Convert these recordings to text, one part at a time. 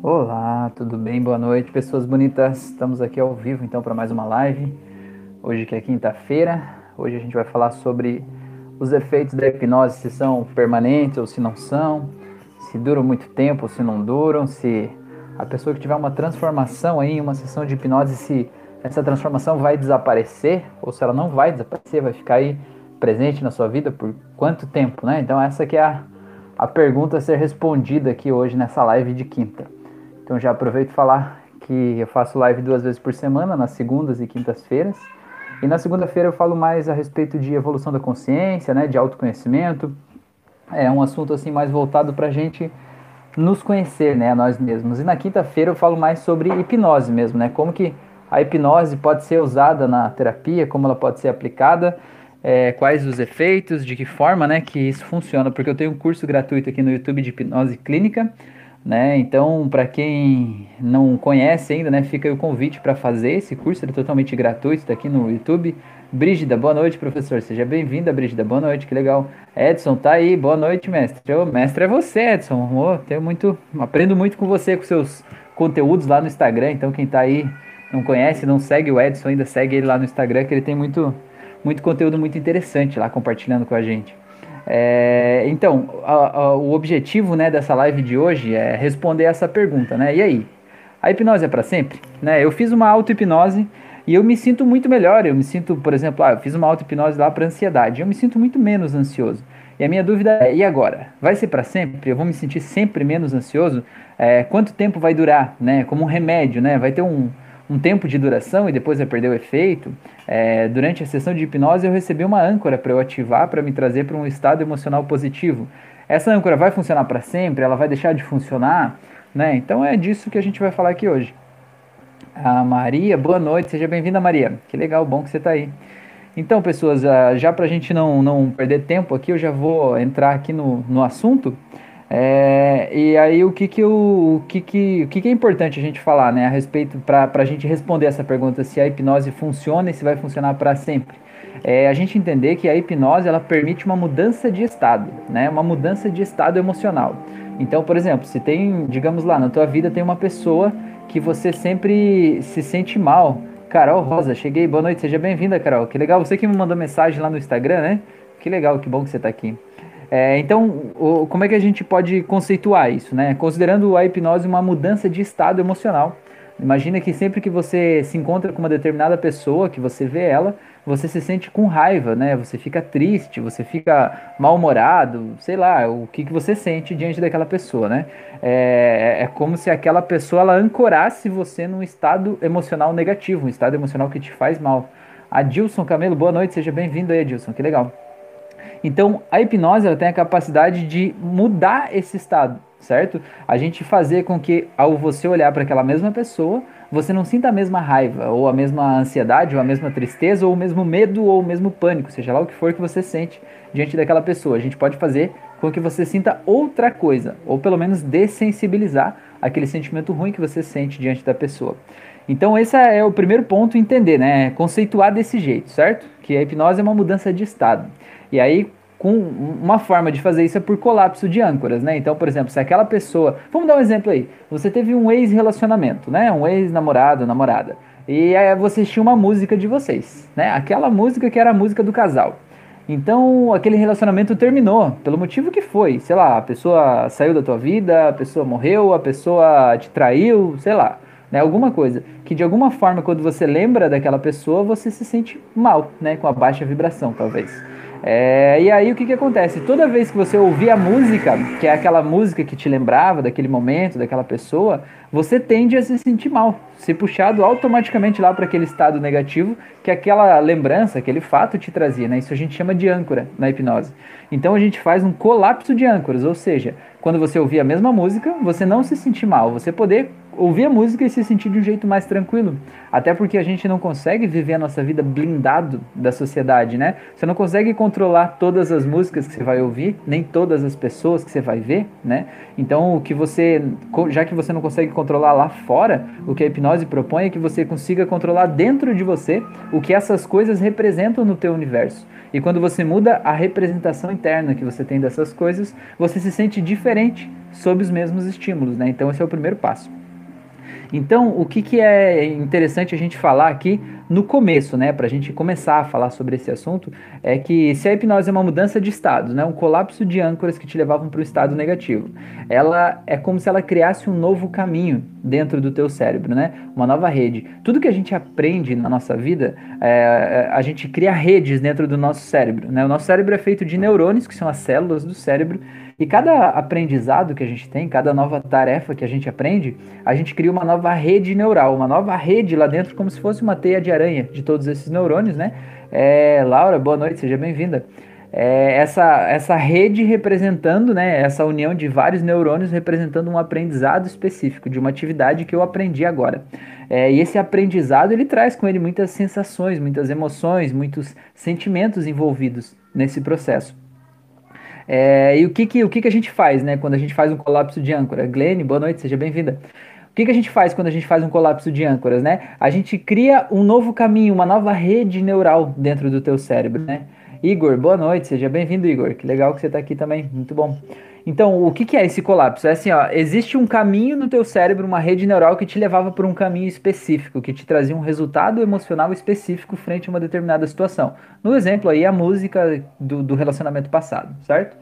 Olá, tudo bem? Boa noite, pessoas bonitas. Estamos aqui ao vivo então para mais uma live. Hoje que é quinta-feira. Hoje a gente vai falar sobre os efeitos da hipnose, se são permanentes ou se não são, se duram muito tempo ou se não duram, se a pessoa que tiver uma transformação aí uma sessão de hipnose, se essa transformação vai desaparecer ou se ela não vai desaparecer, vai ficar aí presente na sua vida por quanto tempo, né? Então essa que é a, a pergunta a ser respondida aqui hoje nessa live de quinta. Então já aproveito falar que eu faço live duas vezes por semana, nas segundas e quintas-feiras. E na segunda-feira eu falo mais a respeito de evolução da consciência, né, de autoconhecimento. É um assunto assim mais voltado para a gente nos conhecer, né, a nós mesmos. E na quinta-feira eu falo mais sobre hipnose mesmo, né, como que a hipnose pode ser usada na terapia, como ela pode ser aplicada, é, quais os efeitos, de que forma, né, que isso funciona. Porque eu tenho um curso gratuito aqui no YouTube de hipnose clínica né? Então, para quem não conhece ainda, né, fica o convite para fazer esse curso, ele é totalmente gratuito, está aqui no YouTube. Brígida, boa noite, professor. Seja bem-vinda, Brígida. Boa noite, que legal. Edson, tá aí. Boa noite, mestre. O mestre é você, Edson. Oh, tenho muito, aprendo muito com você, com seus conteúdos lá no Instagram. Então, quem tá aí não conhece, não segue o Edson ainda, segue ele lá no Instagram, que ele tem muito, muito conteúdo muito interessante lá compartilhando com a gente. É, então, a, a, o objetivo né, dessa live de hoje é responder essa pergunta, né? E aí? A hipnose é para sempre? Né? Eu fiz uma auto-hipnose e eu me sinto muito melhor. Eu me sinto, por exemplo, ah, eu fiz uma auto-hipnose lá para ansiedade. Eu me sinto muito menos ansioso. E a minha dúvida é: e agora? Vai ser para sempre? Eu vou me sentir sempre menos ansioso? É, quanto tempo vai durar? Né? Como um remédio, né? Vai ter um, um tempo de duração e depois vai perder o efeito. É, durante a sessão de hipnose eu recebi uma âncora para eu ativar para me trazer para um estado emocional positivo. Essa âncora vai funcionar para sempre? Ela vai deixar de funcionar? Né? Então é disso que a gente vai falar aqui hoje. A Maria, boa noite, seja bem-vinda, Maria. Que legal, bom que você está aí. Então, pessoas, ah, já para a gente não, não perder tempo aqui, eu já vou entrar aqui no, no assunto. É, e aí o que que, o, o, que, que, o que, que é importante a gente falar né, a respeito para a gente responder essa pergunta se a hipnose funciona e se vai funcionar para sempre. É a gente entender que a hipnose ela permite uma mudança de estado, né, uma mudança de estado emocional. Então, por exemplo, se tem, digamos lá, na tua vida tem uma pessoa que você sempre se sente mal. Carol Rosa, cheguei, boa noite, seja bem-vinda, Carol. Que legal, você que me mandou mensagem lá no Instagram, né? Que legal, que bom que você está aqui. É, então, o, como é que a gente pode conceituar isso, né? Considerando a hipnose uma mudança de estado emocional. Imagina que sempre que você se encontra com uma determinada pessoa, que você vê ela, você se sente com raiva, né? Você fica triste, você fica mal-humorado, sei lá, o que, que você sente diante daquela pessoa, né? É, é como se aquela pessoa ela ancorasse você num estado emocional negativo, um estado emocional que te faz mal. Adilson Camelo, boa noite, seja bem-vindo aí, Adilson, que legal. Então, a hipnose ela tem a capacidade de mudar esse estado, certo? A gente fazer com que, ao você olhar para aquela mesma pessoa, você não sinta a mesma raiva, ou a mesma ansiedade, ou a mesma tristeza, ou o mesmo medo, ou o mesmo pânico, seja lá o que for que você sente diante daquela pessoa. A gente pode fazer com que você sinta outra coisa, ou pelo menos dessensibilizar aquele sentimento ruim que você sente diante da pessoa. Então esse é o primeiro ponto entender, né? Conceituar desse jeito, certo? Que a hipnose é uma mudança de estado. E aí, com uma forma de fazer isso é por colapso de âncoras, né? Então, por exemplo, se aquela pessoa. Vamos dar um exemplo aí. Você teve um ex-relacionamento, né? Um ex-namorado, namorada. E aí você tinha uma música de vocês, né? Aquela música que era a música do casal. Então, aquele relacionamento terminou, pelo motivo que foi. Sei lá, a pessoa saiu da tua vida, a pessoa morreu, a pessoa te traiu, sei lá. Né, alguma coisa que de alguma forma quando você lembra daquela pessoa você se sente mal, né, com a baixa vibração talvez. É, e aí o que, que acontece? Toda vez que você ouvir a música, que é aquela música que te lembrava daquele momento, daquela pessoa, você tende a se sentir mal, ser puxado automaticamente lá para aquele estado negativo que aquela lembrança, aquele fato te trazia. Né? Isso a gente chama de âncora na hipnose. Então a gente faz um colapso de âncoras, ou seja, quando você ouvir a mesma música, você não se sentir mal, você poder ouvir a música e se sentir de um jeito mais tranquilo. Até porque a gente não consegue viver a nossa vida blindado da sociedade, né? Você não consegue controlar todas as músicas que você vai ouvir, nem todas as pessoas que você vai ver, né? Então, o que você, já que você não consegue controlar lá fora, o que a hipnose propõe é que você consiga controlar dentro de você o que essas coisas representam no teu universo. E quando você muda a representação interna que você tem dessas coisas, você se sente diferente sob os mesmos estímulos, né? Então esse é o primeiro passo. Então, o que, que é interessante a gente falar aqui no começo, né, para a gente começar a falar sobre esse assunto, é que se a hipnose é uma mudança de estados, né, um colapso de âncoras que te levavam para o estado negativo, ela é como se ela criasse um novo caminho dentro do teu cérebro, né, uma nova rede. Tudo que a gente aprende na nossa vida, é, a gente cria redes dentro do nosso cérebro, né, o nosso cérebro é feito de neurônios, que são as células do cérebro, e cada aprendizado que a gente tem, cada nova tarefa que a gente aprende, a gente cria uma nova rede neural, uma nova rede lá dentro, como se fosse uma teia de aranha de todos esses neurônios, né? É, Laura, boa noite, seja bem-vinda. É, essa, essa rede representando, né, essa união de vários neurônios representando um aprendizado específico de uma atividade que eu aprendi agora. É, e esse aprendizado ele traz com ele muitas sensações, muitas emoções, muitos sentimentos envolvidos nesse processo. É, e o que, que, o que, que a gente faz, né, quando a gente faz um colapso de âncora? Glene, boa noite, seja bem-vinda. O que, que a gente faz quando a gente faz um colapso de âncoras, né? A gente cria um novo caminho, uma nova rede neural dentro do teu cérebro, né? Igor, boa noite, seja bem-vindo, Igor. Que legal que você está aqui também, muito bom. Então, o que, que é esse colapso? É assim, ó, existe um caminho no teu cérebro, uma rede neural que te levava por um caminho específico, que te trazia um resultado emocional específico frente a uma determinada situação. No exemplo aí, a música do, do relacionamento passado, certo?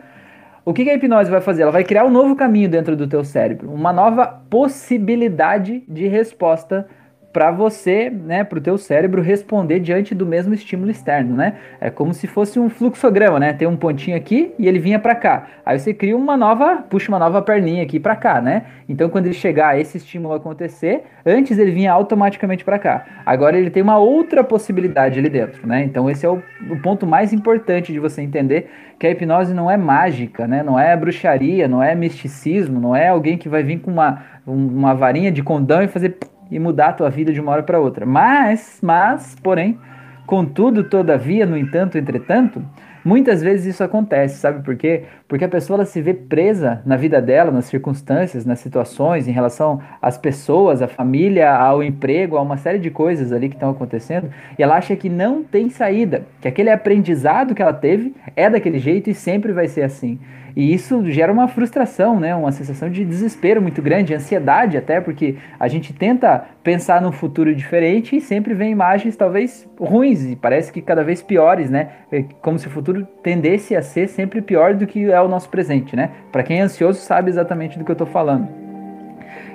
O que, que a hipnose vai fazer? Ela vai criar um novo caminho dentro do teu cérebro, uma nova possibilidade de resposta para você, né, para o teu cérebro responder diante do mesmo estímulo externo, né? É como se fosse um fluxograma, né? Tem um pontinho aqui e ele vinha para cá. Aí você cria uma nova, puxa uma nova perninha aqui para cá, né? Então quando ele chegar, esse estímulo acontecer, antes ele vinha automaticamente para cá. Agora ele tem uma outra possibilidade ali dentro, né? Então esse é o, o ponto mais importante de você entender que a hipnose não é mágica, né? Não é bruxaria, não é misticismo, não é alguém que vai vir com uma, uma varinha de condão e fazer e mudar a tua vida de uma hora para outra. Mas, mas, porém, contudo, todavia, no entanto, entretanto, muitas vezes isso acontece, sabe por quê? Porque a pessoa ela se vê presa na vida dela, nas circunstâncias, nas situações, em relação às pessoas, à família, ao emprego, a uma série de coisas ali que estão acontecendo, e ela acha que não tem saída, que aquele aprendizado que ela teve é daquele jeito e sempre vai ser assim. E isso gera uma frustração, né? uma sensação de desespero muito grande, ansiedade até, porque a gente tenta pensar num futuro diferente e sempre vem imagens talvez ruins e parece que cada vez piores, né? É como se o futuro tendesse a ser sempre pior do que é o nosso presente, né? Para quem é ansioso sabe exatamente do que eu estou falando.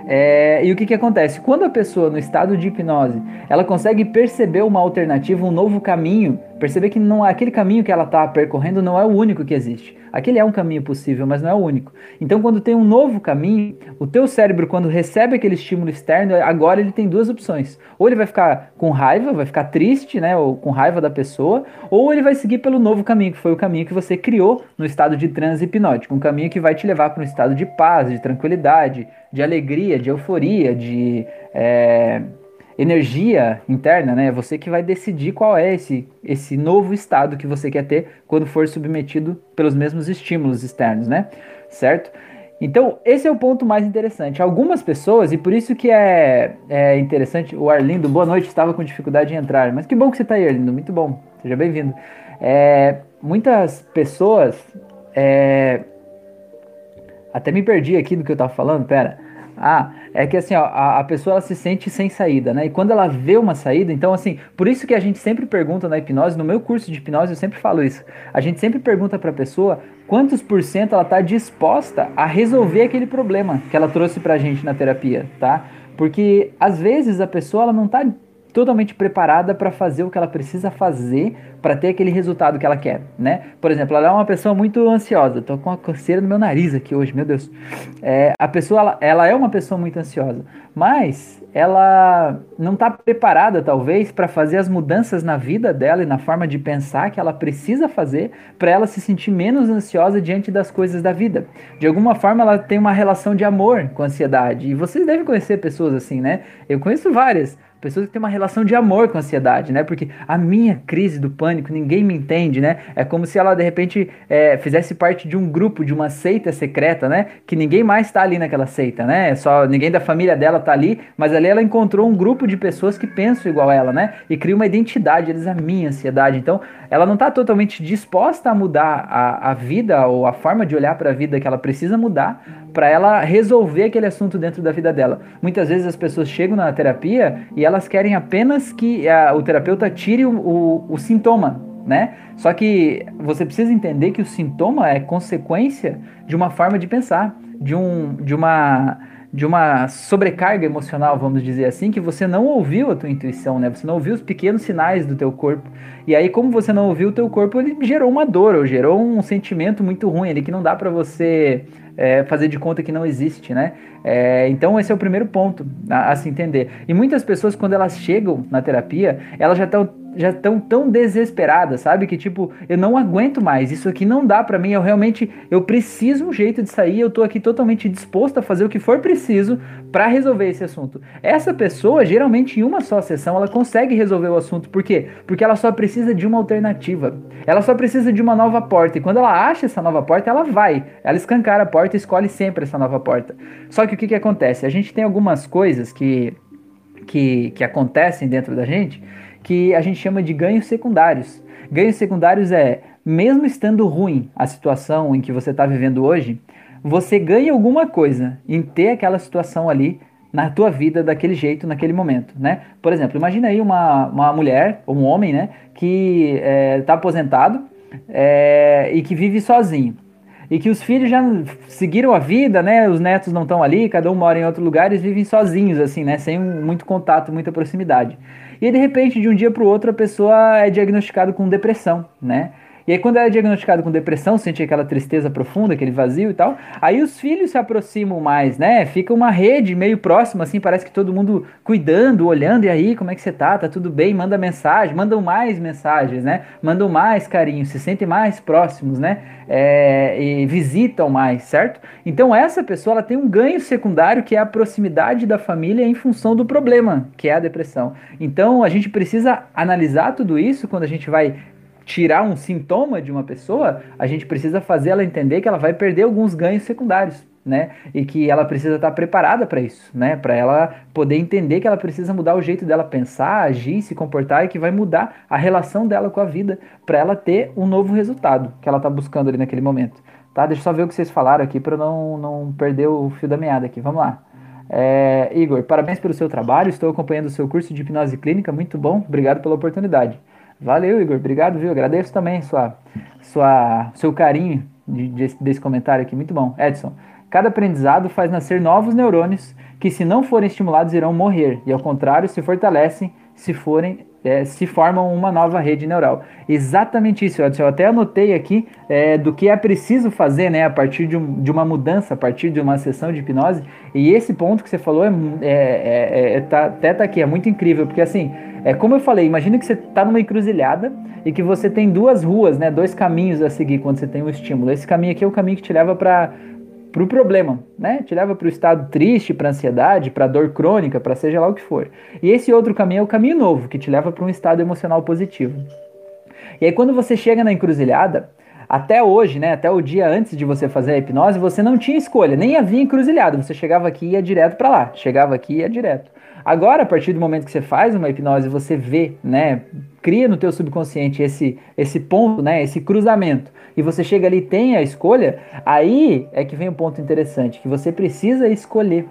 É, e o que, que acontece? Quando a pessoa, no estado de hipnose, ela consegue perceber uma alternativa, um novo caminho, perceber que não aquele caminho que ela está percorrendo não é o único que existe. Aquele é um caminho possível, mas não é o único. Então, quando tem um novo caminho, o teu cérebro, quando recebe aquele estímulo externo, agora ele tem duas opções. Ou ele vai ficar com raiva, vai ficar triste, né, ou com raiva da pessoa, ou ele vai seguir pelo novo caminho, que foi o caminho que você criou no estado de transe hipnótico, um caminho que vai te levar para um estado de paz, de tranquilidade, de alegria, de euforia, de é, energia interna, né? É você que vai decidir qual é esse, esse novo estado que você quer ter quando for submetido pelos mesmos estímulos externos, né? Certo? Então, esse é o ponto mais interessante. Algumas pessoas, e por isso que é, é interessante, o Arlindo, boa noite, estava com dificuldade de entrar, mas que bom que você está aí, Arlindo, muito bom, seja bem-vindo. É, muitas pessoas, é, até me perdi aqui do que eu estava falando, pera. Ah, é que assim, ó, a, a, pessoa ela se sente sem saída, né? E quando ela vê uma saída, então assim, por isso que a gente sempre pergunta na hipnose, no meu curso de hipnose eu sempre falo isso. A gente sempre pergunta para a pessoa quantos por cento ela está disposta a resolver aquele problema que ela trouxe pra gente na terapia, tá? Porque às vezes a pessoa ela não tá totalmente preparada para fazer o que ela precisa fazer para ter aquele resultado que ela quer, né? Por exemplo, ela é uma pessoa muito ansiosa. Tô com uma coceira no meu nariz aqui hoje, meu Deus. É, a pessoa, ela, ela é uma pessoa muito ansiosa, mas ela não está preparada, talvez, para fazer as mudanças na vida dela e na forma de pensar que ela precisa fazer para ela se sentir menos ansiosa diante das coisas da vida. De alguma forma, ela tem uma relação de amor com ansiedade. E vocês devem conhecer pessoas assim, né? Eu conheço várias Pessoas que têm uma relação de amor com a ansiedade, né? Porque a minha crise do pânico, ninguém me entende, né? É como se ela, de repente, é, fizesse parte de um grupo, de uma seita secreta, né? Que ninguém mais está ali naquela seita, né? Só ninguém da família dela está ali, mas ali ela encontrou um grupo de pessoas que pensam igual ela, né? E cria uma identidade, eles a minha ansiedade. Então, ela não está totalmente disposta a mudar a, a vida ou a forma de olhar para a vida que ela precisa mudar para ela resolver aquele assunto dentro da vida dela. Muitas vezes as pessoas chegam na terapia e elas querem apenas que a, o terapeuta tire o, o, o sintoma, né? Só que você precisa entender que o sintoma é consequência de uma forma de pensar, de, um, de uma de uma sobrecarga emocional, vamos dizer assim, que você não ouviu a tua intuição, né? Você não ouviu os pequenos sinais do teu corpo. E aí, como você não ouviu o teu corpo, ele gerou uma dor, ou gerou um sentimento muito ruim ali que não dá para você é, fazer de conta que não existe, né? É, então esse é o primeiro ponto a, a, se entender. E muitas pessoas, quando elas chegam na terapia, elas já estão já estão tão desesperadas, sabe? Que tipo, eu não aguento mais, isso aqui não dá para mim, eu realmente, eu preciso um jeito de sair, eu tô aqui totalmente disposto a fazer o que for preciso para resolver esse assunto. Essa pessoa, geralmente em uma só sessão, ela consegue resolver o assunto, por quê? Porque ela só precisa de uma alternativa, ela só precisa de uma nova porta, e quando ela acha essa nova porta, ela vai, ela escancara a porta e escolhe sempre essa nova porta. Só que o que que acontece? A gente tem algumas coisas que, que, que acontecem dentro da gente, que a gente chama de ganhos secundários. Ganhos secundários é, mesmo estando ruim a situação em que você está vivendo hoje, você ganha alguma coisa em ter aquela situação ali na tua vida daquele jeito, naquele momento, né? Por exemplo, imagina aí uma, uma mulher, ou um homem, né, que está é, tá aposentado é, e que vive sozinho. E que os filhos já seguiram a vida, né? Os netos não estão ali, cada um mora em outro lugar, eles vivem sozinhos, assim, né? Sem muito contato, muita proximidade. E de repente, de um dia para o outro, a pessoa é diagnosticada com depressão, né? E aí, quando ela é diagnosticada com depressão, sente aquela tristeza profunda, aquele vazio e tal, aí os filhos se aproximam mais, né? Fica uma rede meio próxima, assim, parece que todo mundo cuidando, olhando, e aí, como é que você tá? Tá tudo bem? Manda mensagem, mandam mais mensagens, né? Mandam mais carinho, se sentem mais próximos, né? É, e visitam mais, certo? Então, essa pessoa, ela tem um ganho secundário que é a proximidade da família em função do problema, que é a depressão. Então, a gente precisa analisar tudo isso quando a gente vai tirar um sintoma de uma pessoa, a gente precisa fazer ela entender que ela vai perder alguns ganhos secundários, né? E que ela precisa estar preparada para isso, né? Para ela poder entender que ela precisa mudar o jeito dela pensar, agir, se comportar e que vai mudar a relação dela com a vida para ela ter um novo resultado que ela está buscando ali naquele momento. Tá? Deixa eu só ver o que vocês falaram aqui para não, não perder o fio da meada aqui. Vamos lá. É, Igor, parabéns pelo seu trabalho. Estou acompanhando o seu curso de hipnose clínica. Muito bom. Obrigado pela oportunidade. Valeu, Igor. Obrigado, viu? Agradeço também sua, sua, seu carinho de, de, desse comentário aqui. Muito bom. Edson, cada aprendizado faz nascer novos neurônios que, se não forem estimulados, irão morrer. E, ao contrário, se fortalecem se forem é, se formam uma nova rede neural. Exatamente isso, Edson. Eu até anotei aqui é, do que é preciso fazer né, a partir de, um, de, uma mudança, a partir de uma sessão de hipnose. E esse ponto que você falou é, é, é, é tá, até tá aqui, é muito incrível, porque assim, é como eu falei, imagina que você está numa encruzilhada e que você tem duas ruas, né, dois caminhos a seguir quando você tem um estímulo. Esse caminho aqui é o caminho que te leva para o problema, né? Te leva para o estado triste, para ansiedade, para dor crônica, para seja lá o que for. E esse outro caminho é o caminho novo, que te leva para um estado emocional positivo. E aí quando você chega na encruzilhada, até hoje, né, até o dia antes de você fazer a hipnose, você não tinha escolha, nem havia encruzilhada, você chegava aqui e ia direto para lá, chegava aqui e ia direto. Agora, a partir do momento que você faz uma hipnose, você vê, né, cria no teu subconsciente esse esse ponto, né, esse cruzamento, e você chega ali e tem a escolha, aí é que vem um ponto interessante, que você precisa escolher.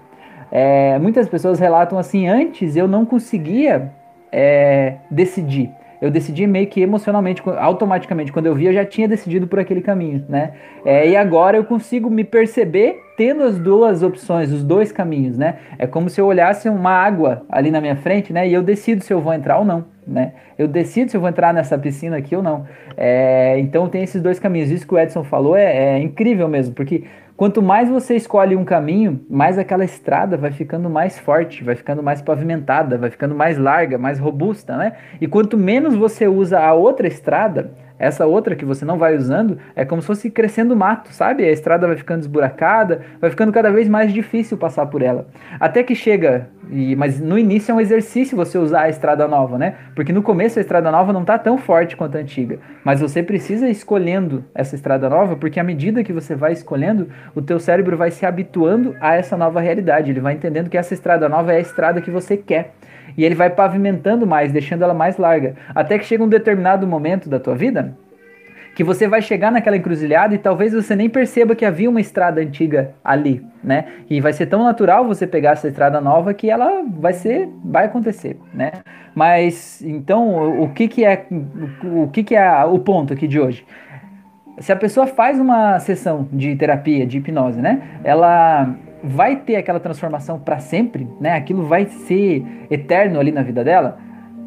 É, muitas pessoas relatam assim, antes eu não conseguia é, decidir. Eu decidi meio que emocionalmente, automaticamente. Quando eu vi, eu já tinha decidido por aquele caminho, né? É, e agora eu consigo me perceber tendo as duas opções, os dois caminhos, né? É como se eu olhasse uma água ali na minha frente, né? E eu decido se eu vou entrar ou não, né? Eu decido se eu vou entrar nessa piscina aqui ou não. É, então tem esses dois caminhos. Isso que o Edson falou é, é incrível mesmo, porque Quanto mais você escolhe um caminho, mais aquela estrada vai ficando mais forte, vai ficando mais pavimentada, vai ficando mais larga, mais robusta, né? E quanto menos você usa a outra estrada, essa outra que você não vai usando é como se fosse crescendo mato, sabe? A estrada vai ficando esburacada, vai ficando cada vez mais difícil passar por ela. Até que chega, e, mas no início é um exercício você usar a estrada nova, né? Porque no começo a estrada nova não está tão forte quanto a antiga. Mas você precisa ir escolhendo essa estrada nova, porque à medida que você vai escolhendo, o teu cérebro vai se habituando a essa nova realidade. Ele vai entendendo que essa estrada nova é a estrada que você quer e ele vai pavimentando mais, deixando ela mais larga, até que chega um determinado momento da tua vida que você vai chegar naquela encruzilhada e talvez você nem perceba que havia uma estrada antiga ali, né? E vai ser tão natural você pegar essa estrada nova que ela vai ser, vai acontecer, né? Mas então, o que que é o que que é o ponto aqui de hoje? Se a pessoa faz uma sessão de terapia, de hipnose, né? Ela vai ter aquela transformação para sempre, né? Aquilo vai ser eterno ali na vida dela?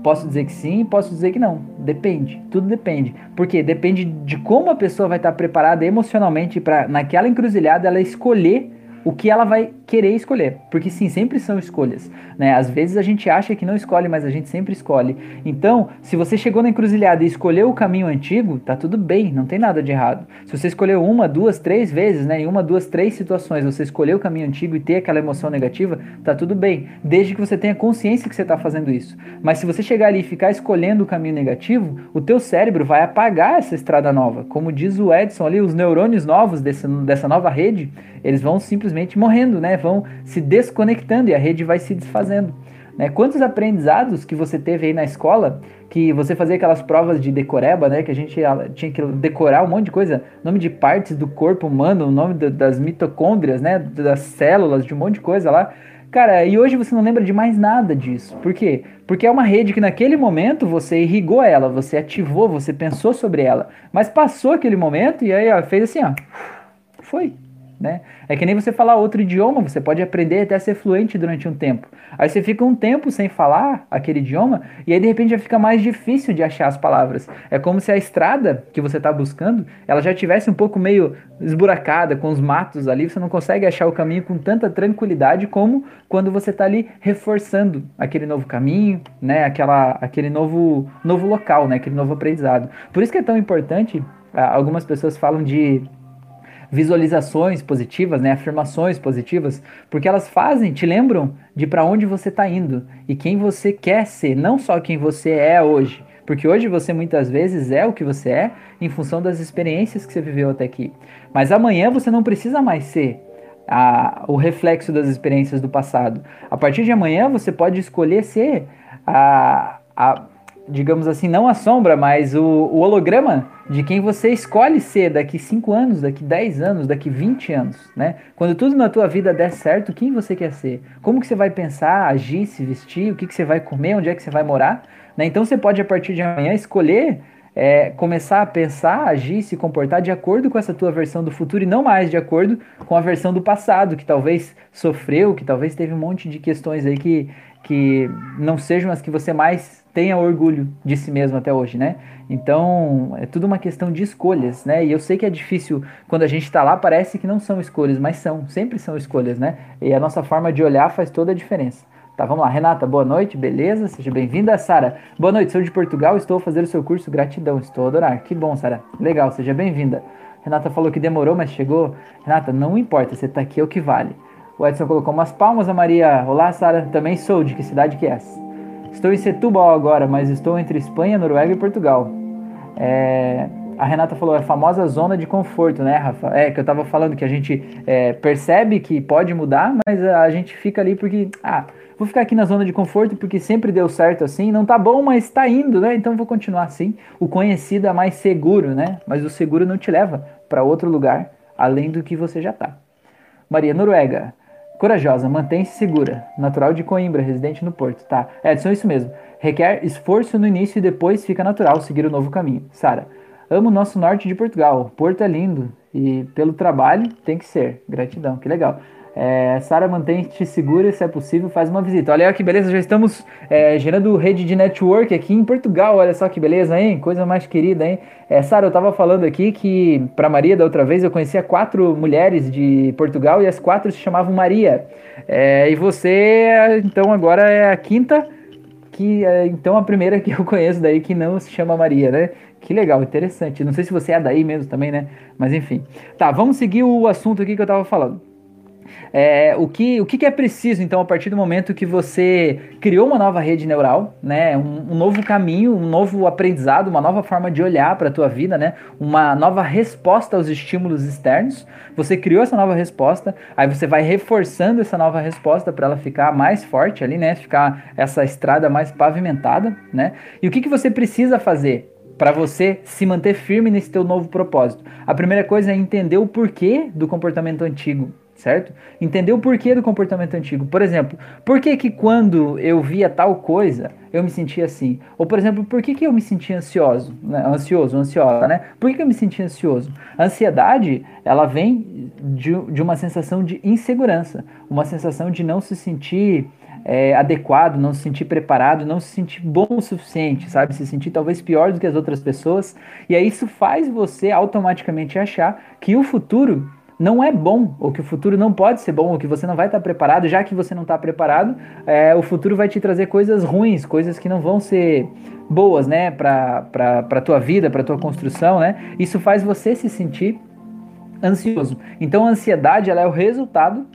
Posso dizer que sim, posso dizer que não. Depende, tudo depende. Porque depende de como a pessoa vai estar preparada emocionalmente para naquela encruzilhada ela escolher o que ela vai querer escolher. Porque sim, sempre são escolhas. Né? Às vezes a gente acha que não escolhe, mas a gente sempre escolhe. Então, se você chegou na encruzilhada e escolheu o caminho antigo, tá tudo bem, não tem nada de errado. Se você escolheu uma, duas, três vezes, né? em uma, duas, três situações, você escolheu o caminho antigo e ter aquela emoção negativa, tá tudo bem. Desde que você tenha consciência que você está fazendo isso. Mas se você chegar ali e ficar escolhendo o caminho negativo, o teu cérebro vai apagar essa estrada nova. Como diz o Edson ali, os neurônios novos desse, dessa nova rede, eles vão simplesmente morrendo, né? Vão se desconectando e a rede vai se desfazendo. Né? Quantos aprendizados que você teve aí na escola que você fazia aquelas provas de decoreba, né? Que a gente tinha que decorar um monte de coisa, nome de partes do corpo humano, o nome das mitocôndrias, né? Das células, de um monte de coisa lá. Cara, e hoje você não lembra de mais nada disso. Por quê? Porque é uma rede que naquele momento você irrigou ela, você ativou, você pensou sobre ela. Mas passou aquele momento e aí ó, fez assim, ó. Foi. Né? É que nem você falar outro idioma, você pode aprender até ser fluente durante um tempo. Aí você fica um tempo sem falar aquele idioma e aí de repente já fica mais difícil de achar as palavras. É como se a estrada que você está buscando, ela já tivesse um pouco meio esburacada com os matos ali, você não consegue achar o caminho com tanta tranquilidade como quando você está ali reforçando aquele novo caminho, né? Aquela, aquele novo, novo local, né? Aquele novo aprendizado. Por isso que é tão importante. Algumas pessoas falam de visualizações positivas, né, afirmações positivas, porque elas fazem, te lembram de para onde você está indo e quem você quer ser, não só quem você é hoje. Porque hoje você muitas vezes é o que você é em função das experiências que você viveu até aqui. Mas amanhã você não precisa mais ser a, o reflexo das experiências do passado. A partir de amanhã você pode escolher ser a, a digamos assim, não a sombra, mas o, o, holograma de quem você escolhe ser daqui 5 anos, daqui 10 anos, daqui 20 anos, né? Quando tudo na tua vida der certo, quem você quer ser? Como que você vai pensar, agir, se vestir, o que, que você vai comer, onde é que você vai morar? Né? Então você pode, a partir de amanhã, escolher é, começar a pensar, agir, se comportar de acordo com essa tua versão do futuro e não mais de acordo com a versão do passado, que talvez sofreu, que talvez teve um monte de questões aí que, que não sejam as que você mais tenha orgulho de si mesmo até hoje, né? Então, é tudo uma questão de escolhas, né? E eu sei que é difícil, quando a gente está lá, parece que não são escolhas, mas são, sempre são escolhas, né? E a nossa forma de olhar faz toda a diferença. Tá, vamos lá. Renata, boa noite, beleza? Seja bem-vinda. Sara, boa noite, sou de Portugal, estou a fazer o seu curso, gratidão, estou a adorar. Que bom, Sara. Legal, seja bem-vinda. Renata falou que demorou, mas chegou. Renata, não importa, você está aqui é o que vale. O Edson colocou umas palmas, a Maria. Olá, Sara, também sou, de que cidade que és? Estou em Setúbal agora, mas estou entre Espanha, Noruega e Portugal. É, a Renata falou, é a famosa zona de conforto, né, Rafa? É, que eu tava falando que a gente é, percebe que pode mudar, mas a gente fica ali porque, ah, vou ficar aqui na zona de conforto porque sempre deu certo assim, não tá bom, mas tá indo, né? Então vou continuar assim. O conhecido é mais seguro, né? Mas o seguro não te leva para outro lugar além do que você já tá. Maria Noruega. Corajosa, mantém-se segura. Natural de Coimbra, residente no Porto. Tá. Edson, isso mesmo. Requer esforço no início e depois fica natural seguir o novo caminho. Sara, amo o nosso norte de Portugal. Porto é lindo e pelo trabalho tem que ser. Gratidão, que legal. É, Sara, mantém-te segura, se é possível, faz uma visita. Olha que beleza, já estamos é, gerando rede de network aqui em Portugal. Olha só que beleza, hein? Coisa mais querida, hein? É, Sara, eu estava falando aqui que para Maria da outra vez eu conhecia quatro mulheres de Portugal e as quatro se chamavam Maria. É, e você, então, agora é a quinta, que é, então a primeira que eu conheço daí que não se chama Maria, né? Que legal, interessante. Não sei se você é daí mesmo também, né? Mas enfim. Tá, vamos seguir o assunto aqui que eu estava falando. É, o que, o que é preciso, então, a partir do momento que você criou uma nova rede neural, né, um, um novo caminho, um novo aprendizado, uma nova forma de olhar para a tua vida, né, uma nova resposta aos estímulos externos, você criou essa nova resposta, aí você vai reforçando essa nova resposta para ela ficar mais forte ali, né, ficar essa estrada mais pavimentada, né, e o que, que você precisa fazer? para você se manter firme nesse teu novo propósito. A primeira coisa é entender o porquê do comportamento antigo certo? Entender o porquê do comportamento antigo. Por exemplo, por que que quando eu via tal coisa, eu me sentia assim? Ou, por exemplo, por que que eu me sentia ansioso, né? ansioso, ansiosa, né? Por que que eu me sentia ansioso? A ansiedade, ela vem de, de uma sensação de insegurança, uma sensação de não se sentir é, adequado, não se sentir preparado, não se sentir bom o suficiente, sabe? Se sentir talvez pior do que as outras pessoas. E aí isso faz você automaticamente achar que o futuro não é bom, ou que o futuro não pode ser bom, ou que você não vai estar preparado, já que você não está preparado, é, o futuro vai te trazer coisas ruins, coisas que não vão ser boas, né, para a tua vida, para tua construção, né? Isso faz você se sentir ansioso. Então a ansiedade ela é o resultado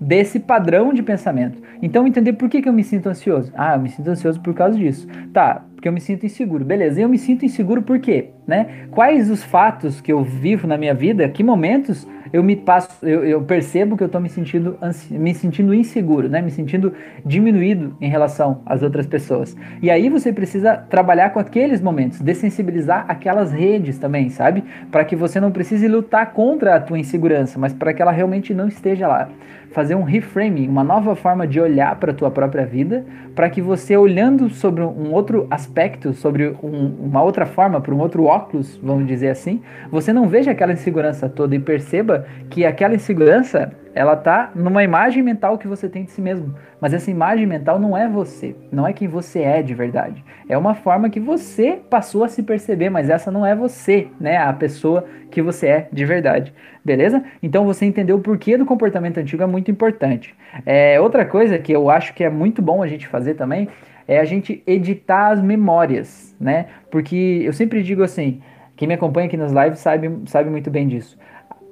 desse padrão de pensamento. Então entender por que, que eu me sinto ansioso. Ah, eu me sinto ansioso por causa disso. Tá, porque eu me sinto inseguro. Beleza, eu me sinto inseguro por quê? Né? Quais os fatos que eu vivo na minha vida, que momentos eu me passo, eu, eu percebo que eu estou me sentindo me sentindo inseguro, né? Me sentindo diminuído em relação às outras pessoas. E aí você precisa trabalhar com aqueles momentos, dessensibilizar aquelas redes também, sabe? Para que você não precise lutar contra a tua insegurança, mas para que ela realmente não esteja lá fazer um reframing, uma nova forma de olhar para a tua própria vida, para que você olhando sobre um outro aspecto, sobre um, uma outra forma, por um outro óculos, vamos dizer assim, você não veja aquela insegurança toda e perceba que aquela insegurança ela tá numa imagem mental que você tem de si mesmo. Mas essa imagem mental não é você, não é quem você é de verdade. É uma forma que você passou a se perceber, mas essa não é você, né? A pessoa que você é de verdade. Beleza? Então você entender o porquê do comportamento antigo é muito importante. É, outra coisa que eu acho que é muito bom a gente fazer também é a gente editar as memórias, né? Porque eu sempre digo assim, quem me acompanha aqui nas lives sabe, sabe muito bem disso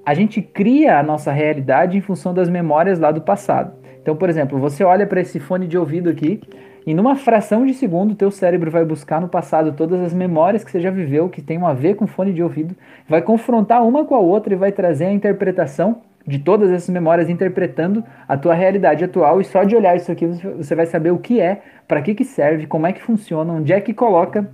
a gente cria a nossa realidade em função das memórias lá do passado. Então, por exemplo, você olha para esse fone de ouvido aqui e numa fração de segundo teu cérebro vai buscar no passado todas as memórias que você já viveu que tenham a ver com fone de ouvido, vai confrontar uma com a outra e vai trazer a interpretação de todas essas memórias interpretando a tua realidade atual e só de olhar isso aqui você vai saber o que é, para que que serve, como é que funciona, onde é que coloca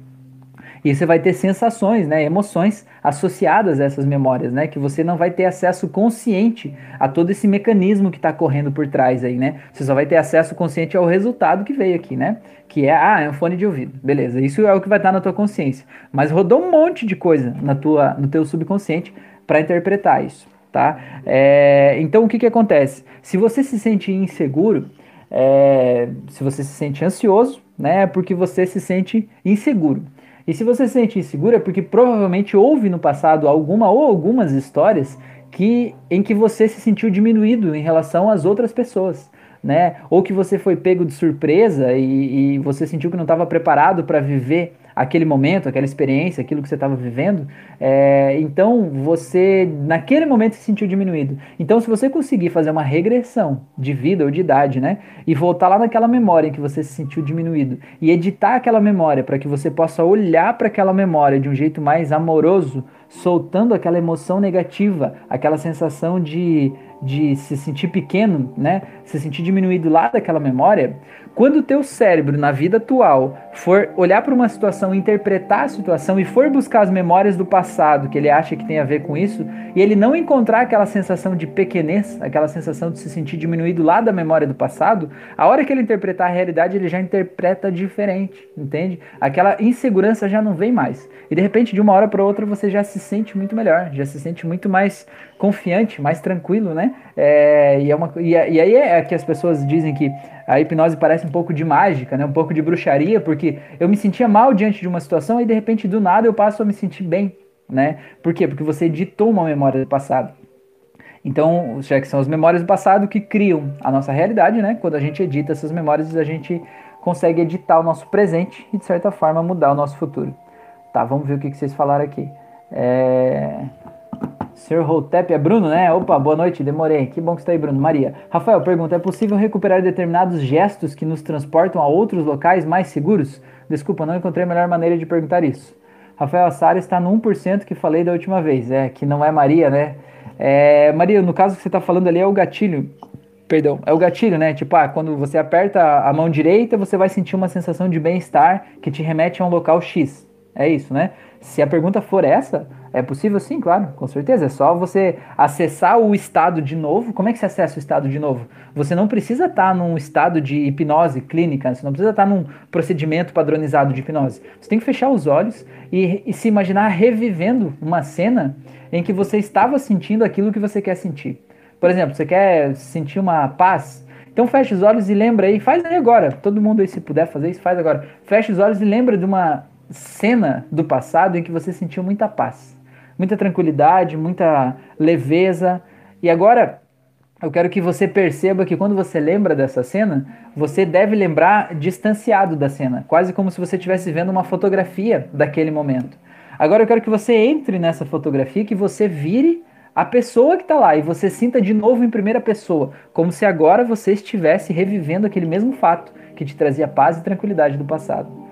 e você vai ter sensações, né, emoções associadas a essas memórias, né, que você não vai ter acesso consciente a todo esse mecanismo que está correndo por trás aí, né? Você só vai ter acesso consciente ao resultado que veio aqui, né? Que é, ah, é um fone de ouvido. Beleza, isso é o que vai estar na tua consciência. Mas rodou um monte de coisa na tua, no teu subconsciente para interpretar isso, tá? É, então, o que que acontece? Se você se sente inseguro, é, se você se sente ansioso, né, é porque você se sente inseguro. E se você se sente inseguro é porque provavelmente houve no passado alguma ou algumas histórias que em que você se sentiu diminuído em relação às outras pessoas. Né? Ou que você foi pego de surpresa e, e você sentiu que não estava preparado para viver aquele momento, aquela experiência, aquilo que você estava vivendo, é, então você naquele momento se sentiu diminuído. Então, se você conseguir fazer uma regressão de vida ou de idade, né, e voltar lá naquela memória em que você se sentiu diminuído e editar aquela memória para que você possa olhar para aquela memória de um jeito mais amoroso, soltando aquela emoção negativa, aquela sensação de, de se sentir pequeno, né, se sentir diminuído lá daquela memória, quando o teu cérebro na vida atual for olhar para uma situação interpretar a situação e for buscar as memórias do passado que ele acha que tem a ver com isso, e ele não encontrar aquela sensação de pequenez, aquela sensação de se sentir diminuído lá da memória do passado, a hora que ele interpretar a realidade, ele já interpreta diferente, entende? Aquela insegurança já não vem mais. E de repente, de uma hora para outra, você já se sente muito melhor, já se sente muito mais confiante, mais tranquilo, né? É, e, é uma, e, e aí é que as pessoas dizem que a hipnose parece um pouco de mágica, né? Um pouco de bruxaria, porque eu me sentia mal diante de uma situação e de repente do nada eu passo a me sentir bem, né? Por quê? Porque você editou uma memória do passado. Então, já que são as memórias do passado que criam a nossa realidade, né? Quando a gente edita essas memórias, a gente consegue editar o nosso presente e, de certa forma, mudar o nosso futuro. Tá, vamos ver o que, vocês falaram aqui. É... Sr. Hotep é Bruno, né? Opa, boa noite, demorei. Que bom que está aí, Bruno. Maria. Rafael, pergunta: é possível recuperar determinados gestos que nos transportam a outros locais mais seguros? Desculpa, não encontrei a melhor maneira de perguntar isso. Rafael Assara está no 1% que falei da última vez, é, que não é Maria, né? É, Maria, no caso que você está falando ali é o gatilho. Perdão, é o gatilho, né? Tipo, ah, quando você aperta a mão direita, você vai sentir uma sensação de bem-estar que te remete a um local X. É isso, né? Se a pergunta for essa, é possível sim, claro, com certeza. É só você acessar o estado de novo. Como é que você acessa o estado de novo? Você não precisa estar num estado de hipnose clínica, você não precisa estar num procedimento padronizado de hipnose. Você tem que fechar os olhos e, e se imaginar revivendo uma cena em que você estava sentindo aquilo que você quer sentir. Por exemplo, você quer sentir uma paz, então fecha os olhos e lembra aí, faz aí agora. Todo mundo aí, se puder fazer isso, faz agora. Fecha os olhos e lembra de uma cena do passado em que você sentiu muita paz muita tranquilidade, muita leveza. E agora eu quero que você perceba que quando você lembra dessa cena, você deve lembrar distanciado da cena, quase como se você estivesse vendo uma fotografia daquele momento. Agora eu quero que você entre nessa fotografia, que você vire a pessoa que está lá e você sinta de novo em primeira pessoa, como se agora você estivesse revivendo aquele mesmo fato que te trazia paz e tranquilidade do passado.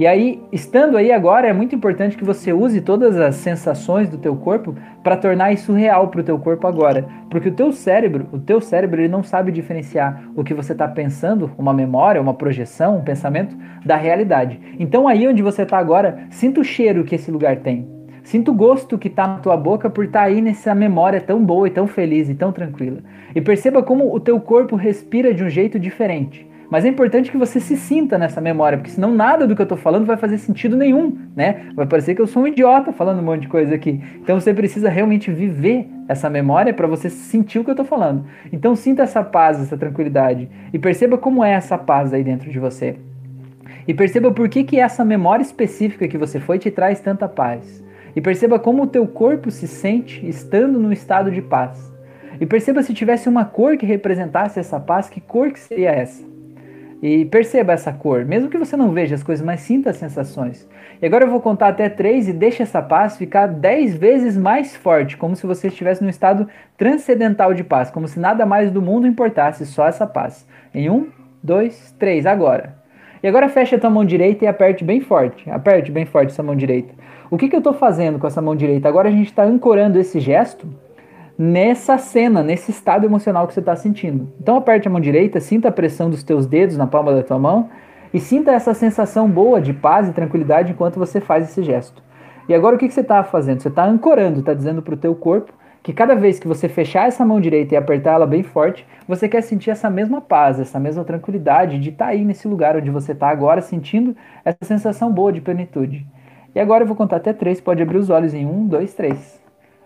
E aí, estando aí agora, é muito importante que você use todas as sensações do teu corpo para tornar isso real para o teu corpo agora, porque o teu cérebro, o teu cérebro, ele não sabe diferenciar o que você está pensando, uma memória, uma projeção, um pensamento, da realidade. Então aí onde você está agora, sinta o cheiro que esse lugar tem. Sinta o gosto que está na tua boca por estar tá aí nessa memória tão boa e tão feliz e tão tranquila. E perceba como o teu corpo respira de um jeito diferente. Mas é importante que você se sinta nessa memória, porque senão nada do que eu estou falando vai fazer sentido nenhum, né? Vai parecer que eu sou um idiota falando um monte de coisa aqui. Então você precisa realmente viver essa memória para você sentir o que eu estou falando. Então sinta essa paz, essa tranquilidade e perceba como é essa paz aí dentro de você. E perceba por que, que essa memória específica que você foi te traz tanta paz. E perceba como o teu corpo se sente estando no estado de paz. E perceba se tivesse uma cor que representasse essa paz, que cor que seria essa? E perceba essa cor, mesmo que você não veja as coisas, mas sinta as sensações. E agora eu vou contar até três e deixe essa paz ficar dez vezes mais forte, como se você estivesse num estado transcendental de paz, como se nada mais do mundo importasse, só essa paz. Em um, dois, três, agora. E agora feche a tua mão direita e aperte bem forte. Aperte bem forte essa mão direita. O que, que eu estou fazendo com essa mão direita? Agora a gente está ancorando esse gesto nessa cena, nesse estado emocional que você está sentindo. Então aperte a mão direita, sinta a pressão dos teus dedos na palma da tua mão e sinta essa sensação boa de paz e tranquilidade enquanto você faz esse gesto. E agora o que, que você está fazendo? Você está ancorando, está dizendo para o teu corpo que cada vez que você fechar essa mão direita e apertar ela bem forte, você quer sentir essa mesma paz, essa mesma tranquilidade de estar tá aí nesse lugar onde você está agora, sentindo essa sensação boa de plenitude. E agora eu vou contar até três, pode abrir os olhos em um, dois, três.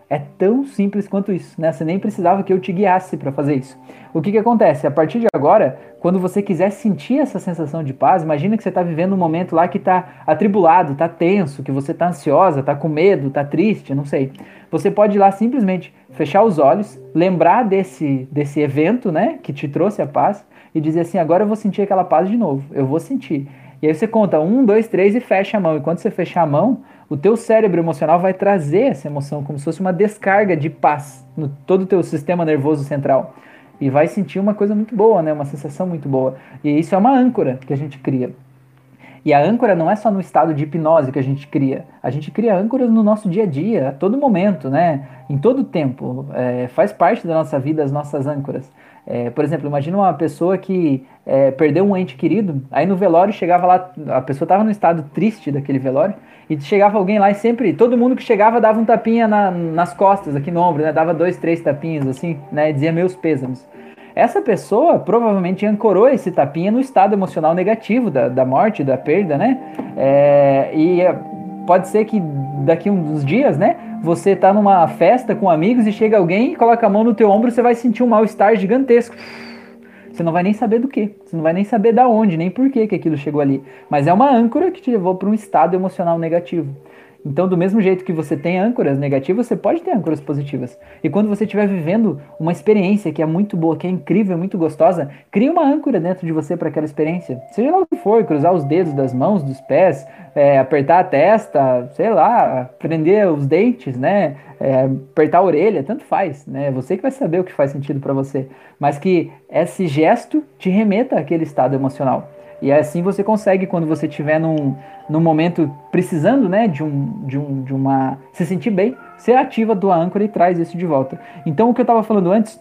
É tão simples quanto isso, né? Você nem precisava que eu te guiasse para fazer isso. O que, que acontece? A partir de agora, quando você quiser sentir essa sensação de paz, imagina que você está vivendo um momento lá que está atribulado, está tenso, que você está ansiosa, está com medo, está triste, não sei. Você pode ir lá simplesmente fechar os olhos, lembrar desse, desse evento, né, que te trouxe a paz, e dizer assim: agora eu vou sentir aquela paz de novo, eu vou sentir. E aí você conta um, dois, três e fecha a mão. E quando você fechar a mão, o teu cérebro emocional vai trazer essa emoção como se fosse uma descarga de paz no todo o teu sistema nervoso central. E vai sentir uma coisa muito boa, né? Uma sensação muito boa. E isso é uma âncora que a gente cria. E a âncora não é só no estado de hipnose que a gente cria. A gente cria âncoras no nosso dia a dia, a todo momento, né? Em todo tempo. É, faz parte da nossa vida as nossas âncoras. É, por exemplo, imagina uma pessoa que é, perdeu um ente querido, aí no velório chegava lá, a pessoa estava no estado triste daquele velório, e chegava alguém lá e sempre, todo mundo que chegava dava um tapinha na, nas costas, aqui no ombro, né? Dava dois, três tapinhas assim, né? Dizia meus pêsames. Essa pessoa provavelmente ancorou esse tapinha no estado emocional negativo da, da morte, da perda, né? É, e pode ser que daqui uns dias, né? Você tá numa festa com amigos e chega alguém e coloca a mão no teu ombro, você vai sentir um mal-estar gigantesco. Você não vai nem saber do que, você não vai nem saber da onde, nem por que que aquilo chegou ali. Mas é uma âncora que te levou para um estado emocional negativo. Então, do mesmo jeito que você tem âncoras negativas, você pode ter âncoras positivas. E quando você estiver vivendo uma experiência que é muito boa, que é incrível, muito gostosa, cria uma âncora dentro de você para aquela experiência. Seja lá o que for, cruzar os dedos das mãos, dos pés, é, apertar a testa, sei lá, prender os dentes, né? É, apertar a orelha, tanto faz, né? Você que vai saber o que faz sentido para você. Mas que esse gesto te remeta àquele estado emocional. E assim você consegue, quando você estiver num, num momento precisando, né, de, um, de, um, de uma. se sentir bem, você ativa tua âncora e traz isso de volta. Então, o que eu estava falando antes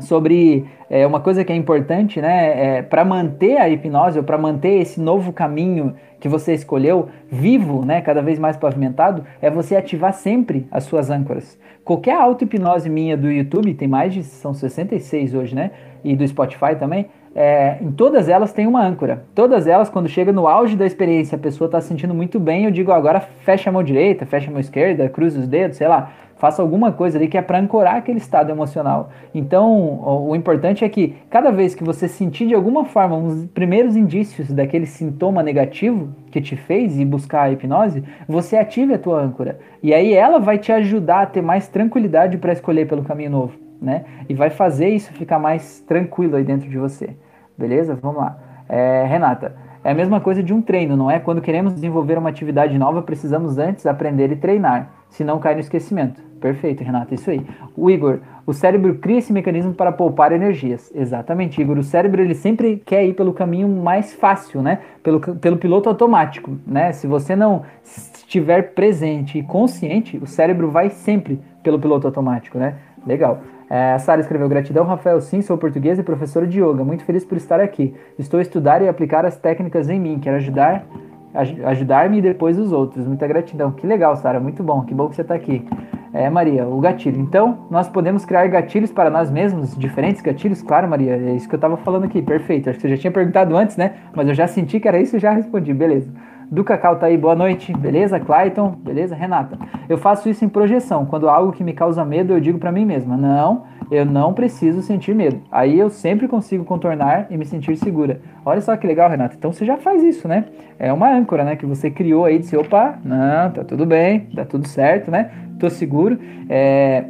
sobre é, uma coisa que é importante, né, é, para manter a hipnose ou para manter esse novo caminho que você escolheu vivo, né, cada vez mais pavimentado, é você ativar sempre as suas âncoras. Qualquer auto-hipnose minha do YouTube, tem mais de, são 66 hoje, né, e do Spotify também, é, em todas elas tem uma âncora. Todas elas, quando chega no auge da experiência, a pessoa está se sentindo muito bem, eu digo agora fecha a mão direita, fecha a mão esquerda, cruza os dedos, sei lá, faça alguma coisa ali que é para ancorar aquele estado emocional. Então, o, o, importante é que cada vez que você sentir de alguma forma os primeiros indícios daquele sintoma negativo que te fez ir buscar a hipnose, você ative a tua âncora. E aí ela vai te ajudar a ter mais tranquilidade para escolher pelo caminho novo, né? E vai fazer isso ficar mais tranquilo aí dentro de você. Beleza? Vamos lá. É, Renata, é a mesma coisa de um treino, não é? Quando queremos desenvolver uma atividade nova, precisamos antes aprender e treinar, senão cai no esquecimento. Perfeito, Renata, isso aí. O Igor, o cérebro cria esse mecanismo para poupar energias. Exatamente, Igor. O cérebro ele sempre quer ir pelo caminho mais fácil, né? Pelo, pelo piloto automático, né? Se você não estiver presente e consciente, o cérebro vai sempre pelo piloto automático, né? Legal. É, Sara escreveu: Gratidão, Rafael. Sim, sou português e professor de yoga. Muito feliz por estar aqui. Estou a estudar e aplicar as técnicas em mim. Quero ajudar ajudar-me e depois os outros. Muita gratidão. Que legal, Sara. Muito bom. Que bom que você está aqui. É, Maria, o gatilho. Então, nós podemos criar gatilhos para nós mesmos, diferentes gatilhos? Claro, Maria, é isso que eu estava falando aqui. Perfeito. Acho que você já tinha perguntado antes, né? Mas eu já senti que era isso e já respondi. Beleza. Do Cacau tá aí, boa noite. Beleza? Clayton? Beleza? Renata. Eu faço isso em projeção. Quando algo que me causa medo, eu digo para mim mesma: não, eu não preciso sentir medo. Aí eu sempre consigo contornar e me sentir segura. Olha só que legal, Renata. Então você já faz isso, né? É uma âncora, né? Que você criou aí de ser, opa, não, tá tudo bem, tá tudo certo, né? Tô seguro. É,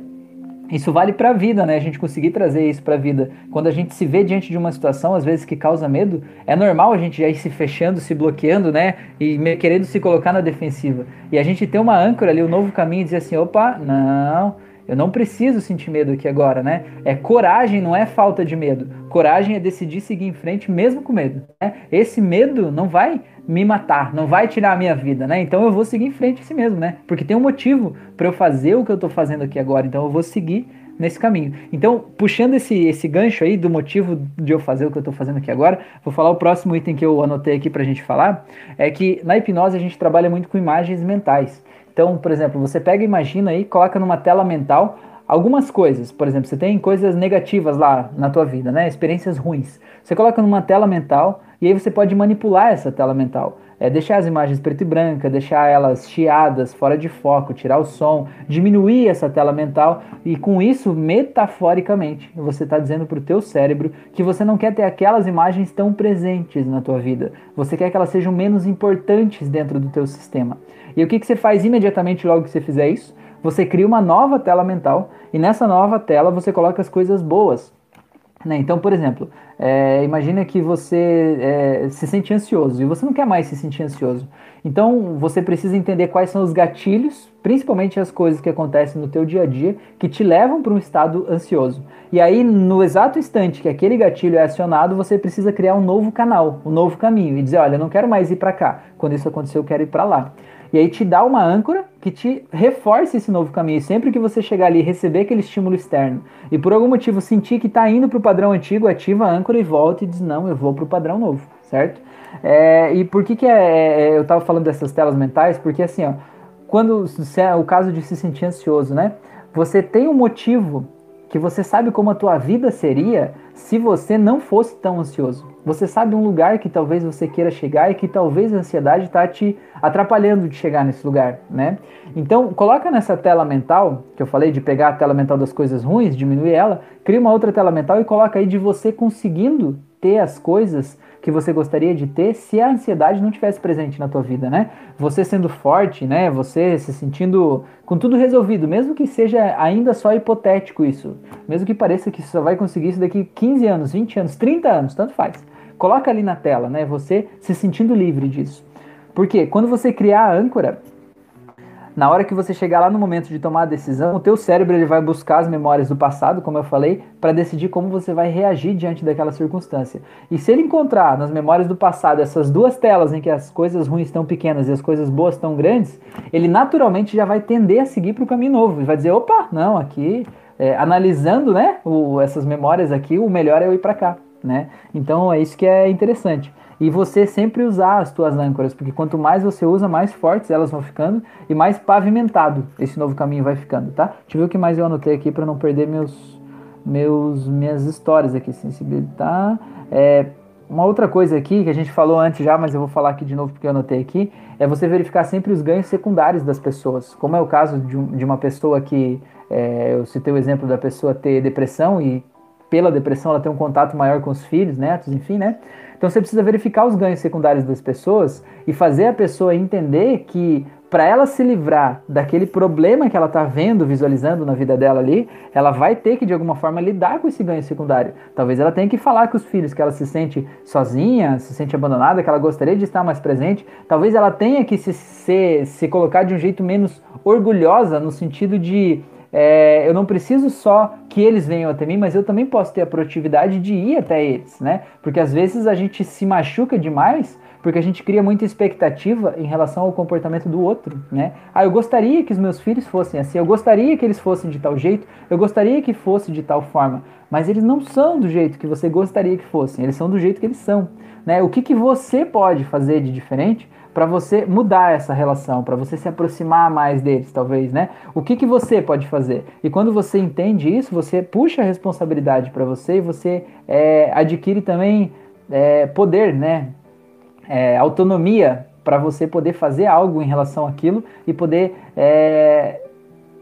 isso vale para a vida, né? A gente conseguir trazer isso para a vida. Quando a gente se vê diante de uma situação, às vezes que causa medo, é normal a gente já ir se fechando, se bloqueando, né? E querendo se colocar na defensiva. E a gente ter uma âncora ali, um novo caminho e dizer assim: opa, não, eu não preciso sentir medo aqui agora, né? É coragem, não é falta de medo. Coragem é decidir seguir em frente mesmo com medo. Né? Esse medo não vai me matar, não vai tirar a minha vida, né? Então eu vou seguir em frente assim mesmo, né? Porque tem um motivo para eu fazer o que eu tô fazendo aqui agora, então eu vou seguir nesse caminho. Então, puxando esse, esse gancho aí do motivo de eu fazer o que eu tô fazendo aqui agora, vou falar o próximo item que eu anotei aqui pra gente falar, é que na hipnose a gente trabalha muito com imagens mentais. Então, por exemplo, você pega imagina aí, coloca numa tela mental algumas coisas. Por exemplo, você tem coisas negativas lá na tua vida, né? Experiências ruins. Você coloca numa tela mental e aí você pode manipular essa tela mental. É, deixar as imagens preto e branca, deixar elas chiadas, fora de foco, tirar o som, diminuir essa tela mental e com isso, metaforicamente, você está dizendo para o teu cérebro que você não quer ter aquelas imagens tão presentes na tua vida. Você quer que elas sejam menos importantes dentro do teu sistema. E o que, que você faz imediatamente logo que você fizer isso? Você cria uma nova tela mental e nessa nova tela você coloca as coisas boas. Né? Então, por exemplo, é, imagina que você é, se sente ansioso e você não quer mais se sentir ansioso. Então, você precisa entender quais são os gatilhos, principalmente as coisas que acontecem no teu dia a dia, que te levam para um estado ansioso. E aí, no exato instante que aquele gatilho é acionado, você precisa criar um novo canal, um novo caminho e dizer, olha, eu não quero mais ir para cá. Quando isso acontecer, eu quero ir para lá. E aí te dá uma âncora que te reforce esse novo caminho. Sempre que você chegar ali e receber aquele estímulo externo e por algum motivo sentir que está indo para o padrão antigo, ativa a âncora e volta e diz: Não, eu vou para o padrão novo, certo? É, e por que, que é, é eu estava falando dessas telas mentais? Porque assim, ó, quando é o caso de se sentir ansioso, né? Você tem um motivo que você sabe como a tua vida seria se você não fosse tão ansioso. Você sabe um lugar que talvez você queira chegar e que talvez a ansiedade está te atrapalhando de chegar nesse lugar, né? Então, coloca nessa tela mental, que eu falei de pegar a tela mental das coisas ruins, diminuir ela, cria uma outra tela mental e coloca aí de você conseguindo ter as coisas que você gostaria de ter se a ansiedade não tivesse presente na tua vida, né? Você sendo forte, né? Você se sentindo com tudo resolvido, mesmo que seja ainda só hipotético isso, mesmo que pareça que só vai conseguir isso daqui 15 anos, 20 anos, 30 anos, tanto faz. Coloca ali na tela, né? Você se sentindo livre disso. Porque quando você criar a âncora, na hora que você chegar lá no momento de tomar a decisão, o teu cérebro ele vai buscar as memórias do passado, como eu falei, para decidir como você vai reagir diante daquela circunstância. E se ele encontrar nas memórias do passado essas duas telas em que as coisas ruins estão pequenas e as coisas boas estão grandes, ele naturalmente já vai tender a seguir para o caminho novo e vai dizer, opa, não, aqui é, analisando, né, o, essas memórias aqui, o melhor é eu ir para cá, né? Então é isso que é interessante e você sempre usar as tuas âncoras, porque quanto mais você usa, mais fortes elas vão ficando e mais pavimentado esse novo caminho vai ficando, tá? Deixa eu ver o que mais eu anotei aqui para não perder meus, meus minhas histórias aqui. Sensibilidade. É, uma outra coisa aqui que a gente falou antes já, mas eu vou falar aqui de novo porque eu anotei aqui, é você verificar sempre os ganhos secundários das pessoas. Como é o caso de, um, de uma pessoa que, é, eu citei o exemplo da pessoa ter depressão e pela depressão ela tem um contato maior com os filhos, netos, enfim, né? Então você precisa verificar os ganhos secundários das pessoas e fazer a pessoa entender que para ela se livrar daquele problema que ela está vendo, visualizando na vida dela ali, ela vai ter que de alguma forma lidar com esse ganho secundário. Talvez ela tenha que falar com os filhos que ela se sente sozinha, se sente abandonada, que ela gostaria de estar mais presente. Talvez ela tenha que se, se, se colocar de um jeito menos orgulhosa, no sentido de é, eu não preciso só que eles venham até mim, mas eu também posso ter a proatividade de ir até eles, né? Porque às vezes a gente se machuca demais porque a gente cria muita expectativa em relação ao comportamento do outro, né? Ah, eu gostaria que os meus filhos fossem assim, eu gostaria que eles fossem de tal jeito, eu gostaria que fosse de tal forma, mas eles não são do jeito que você gostaria que fossem, eles são do jeito que eles são, né? O que, que você pode fazer de diferente para você mudar essa relação, para você se aproximar mais deles, talvez, né? O que, que você pode fazer? E quando você entende isso, você puxa a responsabilidade para você e você é, adquire também é, poder, né? É, autonomia para você poder fazer algo em relação àquilo e poder é,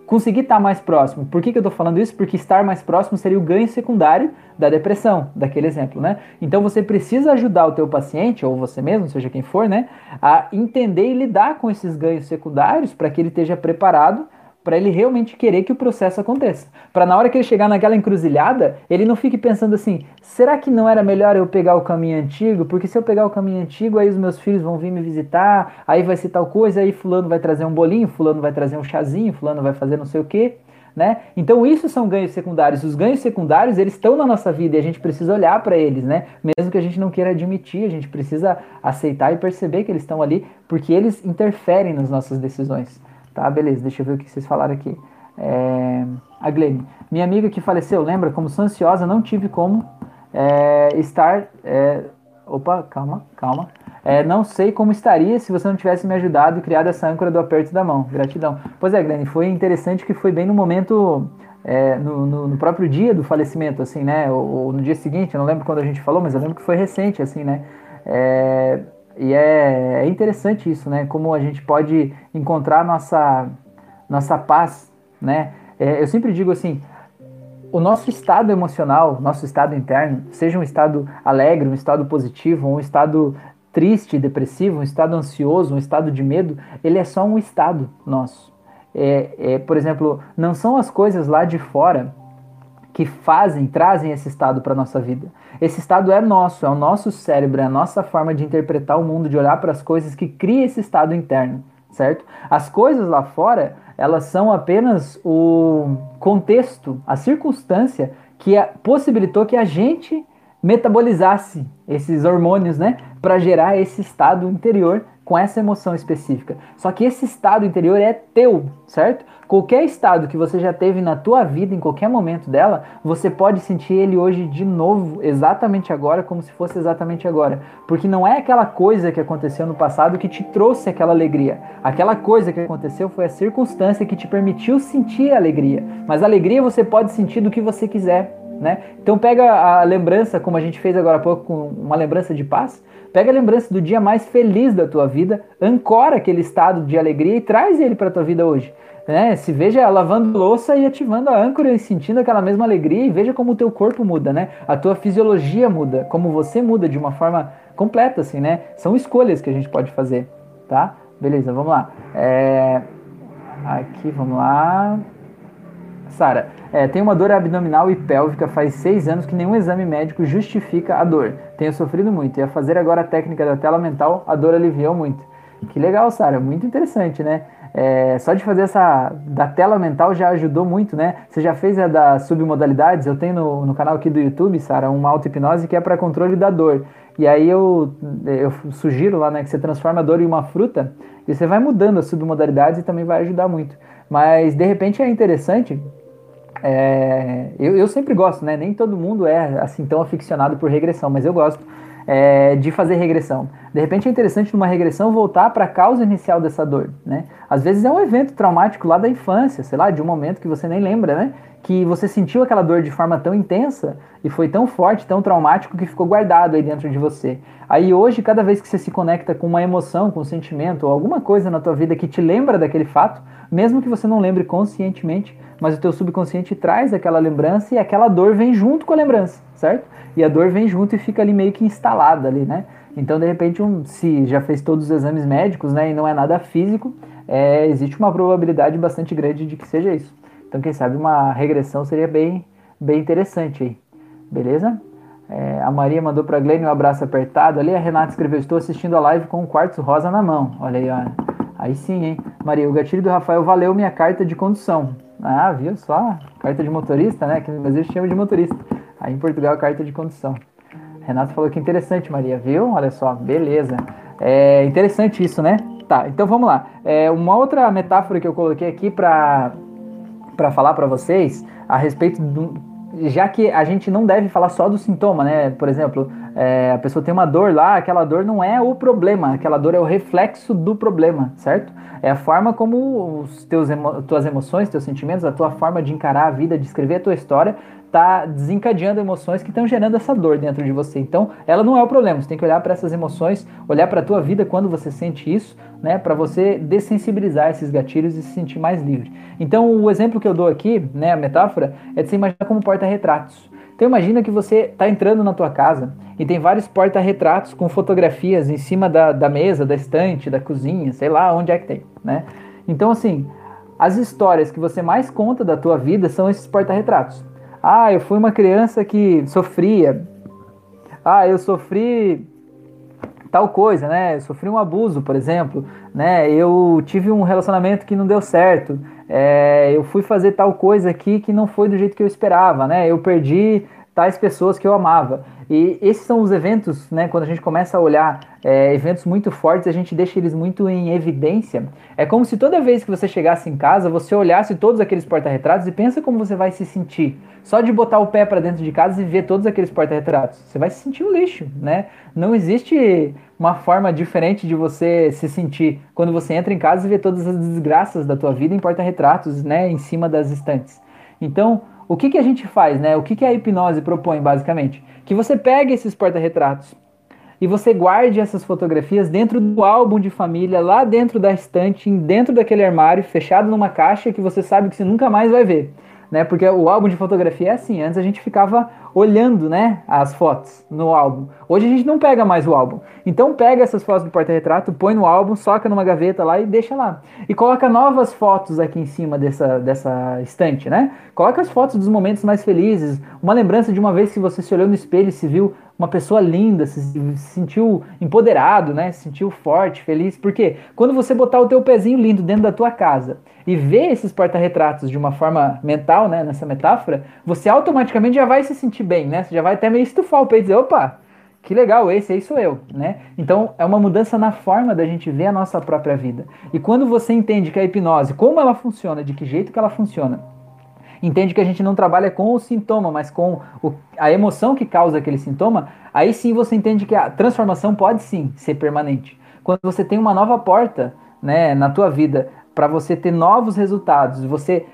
conseguir estar mais próximo. Por que, que eu estou falando isso? Porque estar mais próximo seria o ganho secundário da depressão, daquele exemplo, né? Então você precisa ajudar o teu paciente, ou você mesmo, seja quem for, né? A entender e lidar com esses ganhos secundários para que ele esteja preparado para ele realmente querer que o processo aconteça. Para na hora que ele chegar naquela encruzilhada, ele não fique pensando assim: será que não era melhor eu pegar o caminho antigo? Porque se eu pegar o caminho antigo, aí os meus filhos vão vir me visitar, aí vai ser tal coisa, aí fulano vai trazer um bolinho, fulano vai trazer um chazinho, fulano vai fazer não sei o quê. Né? Então isso são ganhos secundários. Os ganhos secundários eles estão na nossa vida e a gente precisa olhar para eles, né? Mesmo que a gente não queira admitir, a gente precisa aceitar e perceber que eles estão ali porque eles interferem nas nossas decisões. Tá, beleza, deixa eu ver o que vocês falaram aqui. É, a Glenn, minha amiga que faleceu, lembra? Como sou ansiosa, não tive como é, estar. É, opa, calma, calma. É, não sei como estaria se você não tivesse me ajudado e criado essa âncora do aperto da mão. Gratidão. Pois é, Glenn, foi interessante que foi bem no momento. É, no, no, no, próprio dia do falecimento, assim, né? Ou, ou, no dia seguinte, eu não lembro quando a gente falou, mas eu lembro que foi recente, assim, né? E é, é interessante isso, né? Como a gente pode encontrar nossa, nossa paz, né? É, eu sempre digo assim, o nosso estado emocional, nosso estado interno, seja um estado alegre, um estado positivo, um estado triste, depressivo, um estado ansioso, um estado de medo, ele é só um estado nosso. É, é, por exemplo, não são as coisas lá de fora que fazem, trazem esse estado para nossa vida. Esse estado é nosso, é o nosso cérebro, é a nossa forma de interpretar o mundo, de olhar para as coisas que cria esse estado interno, certo? As coisas lá fora, elas são apenas o contexto, a circunstância que possibilitou que a gente metabolizasse esses hormônios, né, para gerar esse estado interior com essa emoção específica. Só que esse estado interior é teu, certo? Qualquer estado que você já teve na tua vida, em qualquer momento dela, você pode sentir ele hoje de novo, exatamente agora, como se fosse exatamente agora. Porque não é aquela coisa que aconteceu no passado que te trouxe aquela alegria. Aquela coisa que aconteceu foi a circunstância que te permitiu sentir a alegria. Mas a alegria você pode sentir do que você quiser. Né? Então pega a lembrança, como a gente fez agora há pouco, com uma lembrança de paz, pega a lembrança do dia mais feliz da tua vida, ancora aquele estado de alegria e traz ele para a tua vida hoje né? Se veja lavando louça e ativando a âncora e sentindo aquela mesma alegria e veja como o teu corpo muda, né? A tua fisiologia muda, como você muda de uma forma completa, assim, né? São escolhas que a gente pode fazer, tá? Beleza, vamos lá. É... Aqui, vamos lá. Sara, é, tem uma dor abdominal e pélvica faz seis anos que nenhum exame médico justifica a dor. Tenho sofrido muito e a fazer agora a técnica da tela mental, a dor aliviou muito. Que legal, Sara, muito interessante, né? É, só de fazer essa da tela mental já ajudou muito, né? Você já fez a da submodalidades? Eu tenho no, no canal aqui do YouTube, Sara, uma auto-hipnose que é para controle da dor. E aí eu, eu sugiro lá, né, que você transforma a dor em uma fruta e você vai mudando as submodalidades e também vai ajudar muito. Mas de repente é interessante. É, eu, eu sempre gosto, né? Nem todo mundo é assim tão aficionado por regressão, mas eu gosto é, de fazer regressão. De repente é interessante numa regressão voltar para a causa inicial dessa dor, né? Às vezes é um evento traumático lá da infância, sei lá, de um momento que você nem lembra, né? Que você sentiu aquela dor de forma tão intensa e foi tão forte, tão traumático que ficou guardado aí dentro de você. Aí hoje, cada vez que você se conecta com uma emoção, com um sentimento ou alguma coisa na tua vida que te lembra daquele fato, mesmo que você não lembre conscientemente, mas o teu subconsciente traz aquela lembrança e aquela dor vem junto com a lembrança, certo? E a dor vem junto e fica ali meio que instalada ali, né? Então, de repente, um, se já fez todos os exames médicos, né, e não é nada físico, é, existe uma probabilidade bastante grande de que seja isso. Então, quem sabe uma regressão seria bem, bem interessante aí. Beleza? É, a Maria mandou para a Glenn um abraço apertado ali. A Renata escreveu: Estou assistindo a live com um quartzo rosa na mão. Olha aí, olha. Aí sim, hein? Maria, o gatilho do Rafael valeu minha carta de condução. Ah, viu só? Carta de motorista, né? Que no Brasil chama de motorista. Aí em Portugal, carta de condução. Renato falou que interessante, Maria, viu? Olha só, beleza. É interessante isso, né? Tá, então vamos lá. É, uma outra metáfora que eu coloquei aqui para falar para vocês a respeito do. Já que a gente não deve falar só do sintoma, né? Por exemplo, é, a pessoa tem uma dor lá, aquela dor não é o problema, aquela dor é o reflexo do problema, certo? É a forma como os teus emo tuas emoções, teus sentimentos, a tua forma de encarar a vida, de escrever a tua história, está desencadeando emoções que estão gerando essa dor dentro de você. Então, ela não é o problema. Você tem que olhar para essas emoções, olhar para a tua vida quando você sente isso, né, para você dessensibilizar esses gatilhos e se sentir mais livre. Então, o exemplo que eu dou aqui, né, a metáfora, é de se imaginar como porta-retratos. Então, imagina que você está entrando na tua casa e tem vários porta-retratos com fotografias em cima da, da mesa, da estante, da cozinha, sei lá onde é que tem, né? Então, assim, as histórias que você mais conta da tua vida são esses porta-retratos. Ah, eu fui uma criança que sofria. Ah, eu sofri tal coisa, né? Eu sofri um abuso, por exemplo, né? Eu tive um relacionamento que não deu certo. É, eu fui fazer tal coisa aqui que não foi do jeito que eu esperava, né? Eu perdi tais pessoas que eu amava. E esses são os eventos, né? Quando a gente começa a olhar é, eventos muito fortes, a gente deixa eles muito em evidência. É como se toda vez que você chegasse em casa, você olhasse todos aqueles porta-retratos e pensa como você vai se sentir. Só de botar o pé para dentro de casa e ver todos aqueles porta-retratos, você vai se sentir um lixo, né? Não existe uma forma diferente de você se sentir quando você entra em casa e vê todas as desgraças da tua vida em porta-retratos, né? Em cima das estantes. Então, o que, que a gente faz, né? O que, que a hipnose propõe, basicamente? Que você pegue esses porta-retratos e você guarde essas fotografias dentro do álbum de família, lá dentro da estante, dentro daquele armário, fechado numa caixa que você sabe que você nunca mais vai ver né? Porque o álbum de fotografia é assim, antes a gente ficava olhando, né, as fotos no álbum. Hoje a gente não pega mais o álbum. Então pega essas fotos do porta-retrato, põe no álbum, soca numa gaveta lá e deixa lá. E coloca novas fotos aqui em cima dessa, dessa estante, né? Coloca as fotos dos momentos mais felizes, uma lembrança de uma vez que você se olhou no espelho e se viu uma pessoa linda, se, se sentiu empoderado, né? Se sentiu forte, feliz. Porque quando você botar o teu pezinho lindo dentro da tua casa e ver esses porta-retratos de uma forma mental, né, nessa metáfora, você automaticamente já vai se sentir bem, né? Você já vai até meio estufar o peito e dizer, opa, que legal, esse aí sou eu, né? Então é uma mudança na forma da gente ver a nossa própria vida. E quando você entende que a hipnose, como ela funciona, de que jeito que ela funciona, entende que a gente não trabalha com o sintoma, mas com o, a emoção que causa aquele sintoma, aí sim você entende que a transformação pode sim ser permanente. Quando você tem uma nova porta, né, na tua vida para você ter novos resultados, você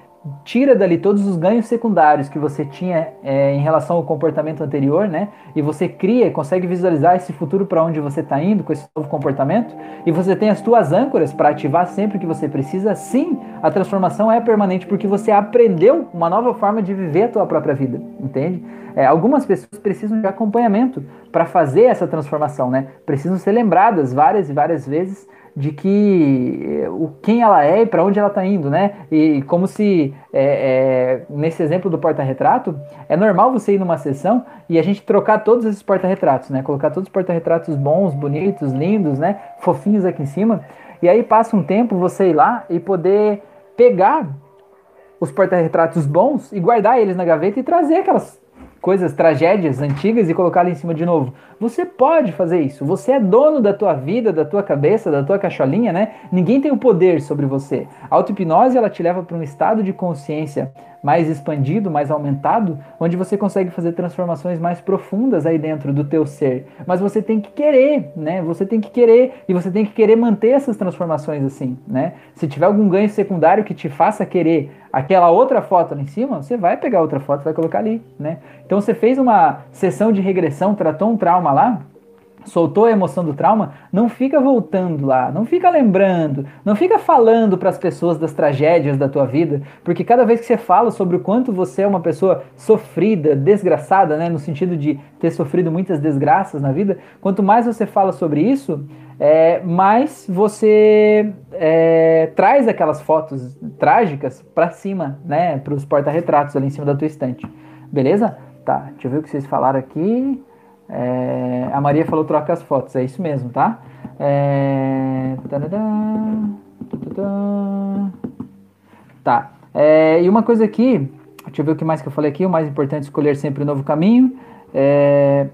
tira dali todos os ganhos secundários que você tinha é, em relação ao comportamento anterior, né? E você cria, consegue visualizar esse futuro para onde você está indo com esse novo comportamento, e você tem as tuas âncoras para ativar sempre que você precisa. Sim, a transformação é permanente porque você aprendeu uma nova forma de viver a tua própria vida, entende? É, algumas pessoas precisam de acompanhamento para fazer essa transformação, né? Precisam ser lembradas várias e várias vezes de que o quem ela é e para onde ela está indo, né? E como se é, é, nesse exemplo do porta-retrato é normal você ir numa sessão e a gente trocar todos esses porta-retratos, né? Colocar todos os porta-retratos bons, bonitos, lindos, né? Fofinhos aqui em cima. E aí passa um tempo você ir lá e poder pegar os porta-retratos bons e guardar eles na gaveta e trazer aquelas coisas, tragédias antigas e colocar lá em cima de novo. Você pode fazer isso. Você é dono da tua vida, da tua cabeça, da tua cacholinha, né? Ninguém tem o poder sobre você. A auto-hipnose, ela te leva para um estado de consciência mais expandido, mais aumentado, onde você consegue fazer transformações mais profundas aí dentro do teu ser. Mas você tem que querer, né? Você tem que querer e você tem que querer manter essas transformações assim, né? Se tiver algum ganho secundário que te faça querer aquela outra foto lá em cima, você vai pegar outra foto vai colocar ali, né? Então você fez uma sessão de regressão, tratou um trauma lá, soltou a emoção do trauma, não fica voltando lá, não fica lembrando, não fica falando para as pessoas das tragédias da tua vida, porque cada vez que você fala sobre o quanto você é uma pessoa sofrida, desgraçada, né, no sentido de ter sofrido muitas desgraças na vida, quanto mais você fala sobre isso, é, mais você é, traz aquelas fotos trágicas para cima, né, para os porta-retratos ali em cima da tua estante, beleza? Tá, deixa eu ver o que vocês falaram aqui. É, a Maria falou troca as fotos, é isso mesmo, tá? É, tá. É, e uma coisa aqui, deixa eu ver o que mais que eu falei aqui. O mais importante é escolher sempre um novo caminho. É,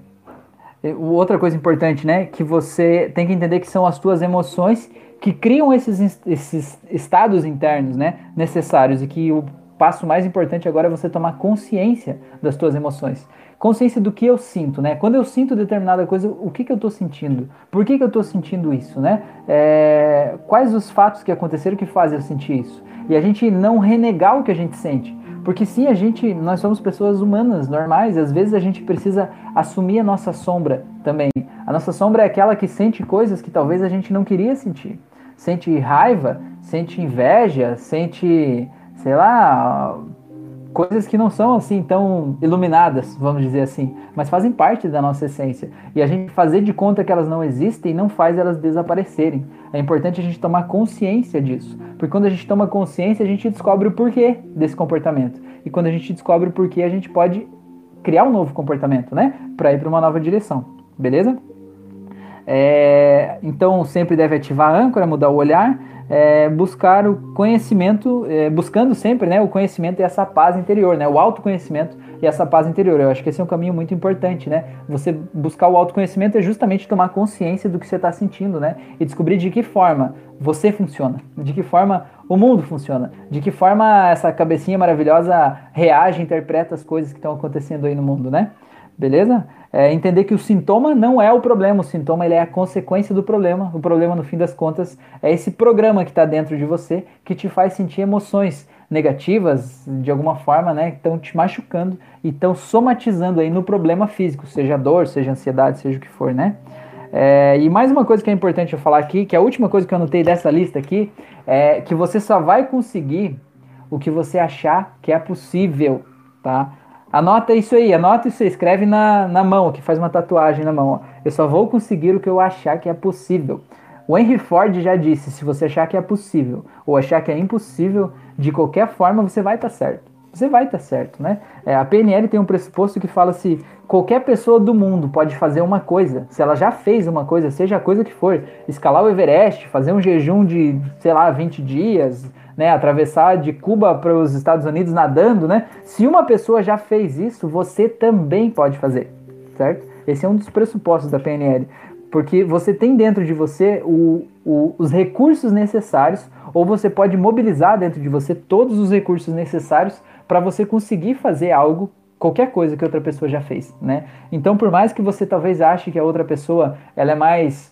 outra coisa importante, né? Que você tem que entender que são as tuas emoções que criam esses, esses estados internos, né? Necessários e que o passo mais importante agora é você tomar consciência das tuas emoções consciência do que eu sinto, né? Quando eu sinto determinada coisa, o que, que eu estou sentindo? Por que, que eu estou sentindo isso, né? É, quais os fatos que aconteceram que fazem eu sentir isso? E a gente não renegar o que a gente sente. Porque sim, a gente, nós somos pessoas humanas, normais, às vezes a gente precisa assumir a nossa sombra também. A nossa sombra é aquela que sente coisas que talvez a gente não queria sentir. Sente raiva, sente inveja, sente, sei lá, coisas que não são assim tão iluminadas, vamos dizer assim, mas fazem parte da nossa essência. E a gente fazer de conta que elas não existem não faz elas desaparecerem. É importante a gente tomar consciência disso, porque quando a gente toma consciência, a gente descobre o porquê desse comportamento. E quando a gente descobre o porquê, a gente pode criar um novo comportamento, né? Para ir para uma nova direção. Beleza? É, então sempre deve ativar a âncora, mudar o olhar é, buscar o conhecimento, é, buscando sempre né, o conhecimento e essa paz interior, né, o autoconhecimento e essa paz interior. Eu acho que esse é um caminho muito importante, né? Você buscar o autoconhecimento é justamente tomar consciência do que você está sentindo, né? E descobrir de que forma você funciona, de que forma o mundo funciona, de que forma essa cabecinha maravilhosa reage, interpreta as coisas que estão acontecendo aí no mundo, né? Beleza? É entender que o sintoma não é o problema, o sintoma ele é a consequência do problema. O problema, no fim das contas, é esse programa que está dentro de você que te faz sentir emoções negativas de alguma forma, né? Que estão te machucando e estão somatizando aí no problema físico, seja dor, seja ansiedade, seja o que for, né? É, e mais uma coisa que é importante eu falar aqui, que é a última coisa que eu anotei dessa lista aqui, é que você só vai conseguir o que você achar que é possível, tá? Anota isso aí, anota isso aí, escreve na, na mão, que faz uma tatuagem na mão. Eu só vou conseguir o que eu achar que é possível. O Henry Ford já disse: se você achar que é possível ou achar que é impossível, de qualquer forma você vai estar tá certo. Você vai estar tá certo, né? É, a PNL tem um pressuposto que fala se qualquer pessoa do mundo pode fazer uma coisa, se ela já fez uma coisa, seja a coisa que for, escalar o Everest, fazer um jejum de, sei lá, 20 dias, né, atravessar de Cuba para os Estados Unidos nadando, né? Se uma pessoa já fez isso, você também pode fazer, certo? Esse é um dos pressupostos da PNL. Porque você tem dentro de você o, o, os recursos necessários, ou você pode mobilizar dentro de você todos os recursos necessários para você conseguir fazer algo qualquer coisa que outra pessoa já fez, né? Então, por mais que você talvez ache que a outra pessoa ela é mais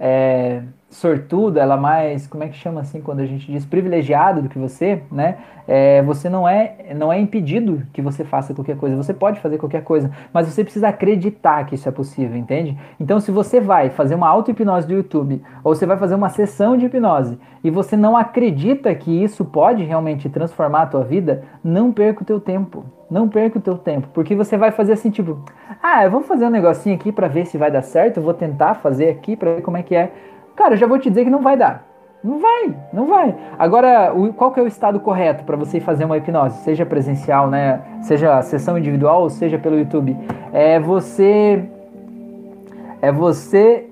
é, sortuda, ela mais, como é que chama assim quando a gente diz privilegiado do que você, né? É, você não é, não é impedido que você faça qualquer coisa. Você pode fazer qualquer coisa, mas você precisa acreditar que isso é possível, entende? Então, se você vai fazer uma auto-hipnose do YouTube ou você vai fazer uma sessão de hipnose e você não acredita que isso pode realmente transformar a tua vida, não perca o teu tempo. Não perca o teu tempo, porque você vai fazer assim, tipo, ah, eu vou fazer um negocinho aqui para ver se vai dar certo, eu vou tentar fazer aqui para ver como é que é. Cara, eu já vou te dizer que não vai dar. Não vai, não vai. Agora, o, qual que é o estado correto para você fazer uma hipnose? Seja presencial, né? Seja sessão individual ou seja pelo YouTube. É você é você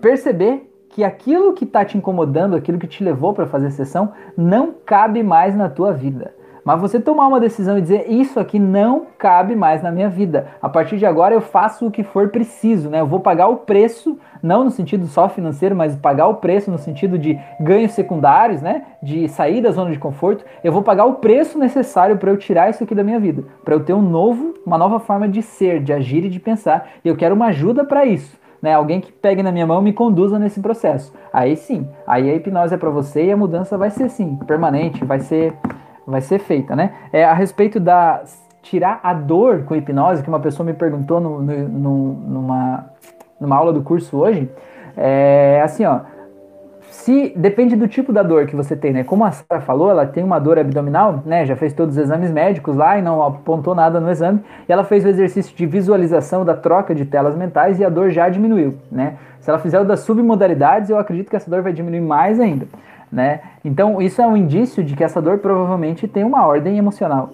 perceber que aquilo que está te incomodando, aquilo que te levou para fazer sessão, não cabe mais na tua vida. Mas você tomar uma decisão e dizer isso aqui não cabe mais na minha vida. A partir de agora eu faço o que for preciso, né? Eu vou pagar o preço, não no sentido só financeiro, mas pagar o preço no sentido de ganhos secundários, né? De sair da zona de conforto. Eu vou pagar o preço necessário para eu tirar isso aqui da minha vida, para eu ter um novo, uma nova forma de ser, de agir e de pensar. E eu quero uma ajuda para isso. Né, alguém que pegue na minha mão e me conduza nesse processo. Aí sim, aí a hipnose é para você e a mudança vai ser sim, permanente, vai ser vai ser feita, né? É, a respeito da tirar a dor com hipnose, que uma pessoa me perguntou no, no, no, numa, numa aula do curso hoje, é assim, ó, se depende do tipo da dor que você tem, né? Como a Sara falou, ela tem uma dor abdominal, né? Já fez todos os exames médicos lá e não apontou nada no exame. E ela fez o exercício de visualização da troca de telas mentais e a dor já diminuiu, né? Se ela fizer o das submodalidades, eu acredito que essa dor vai diminuir mais ainda né? Então isso é um indício de que essa dor provavelmente tem uma ordem emocional.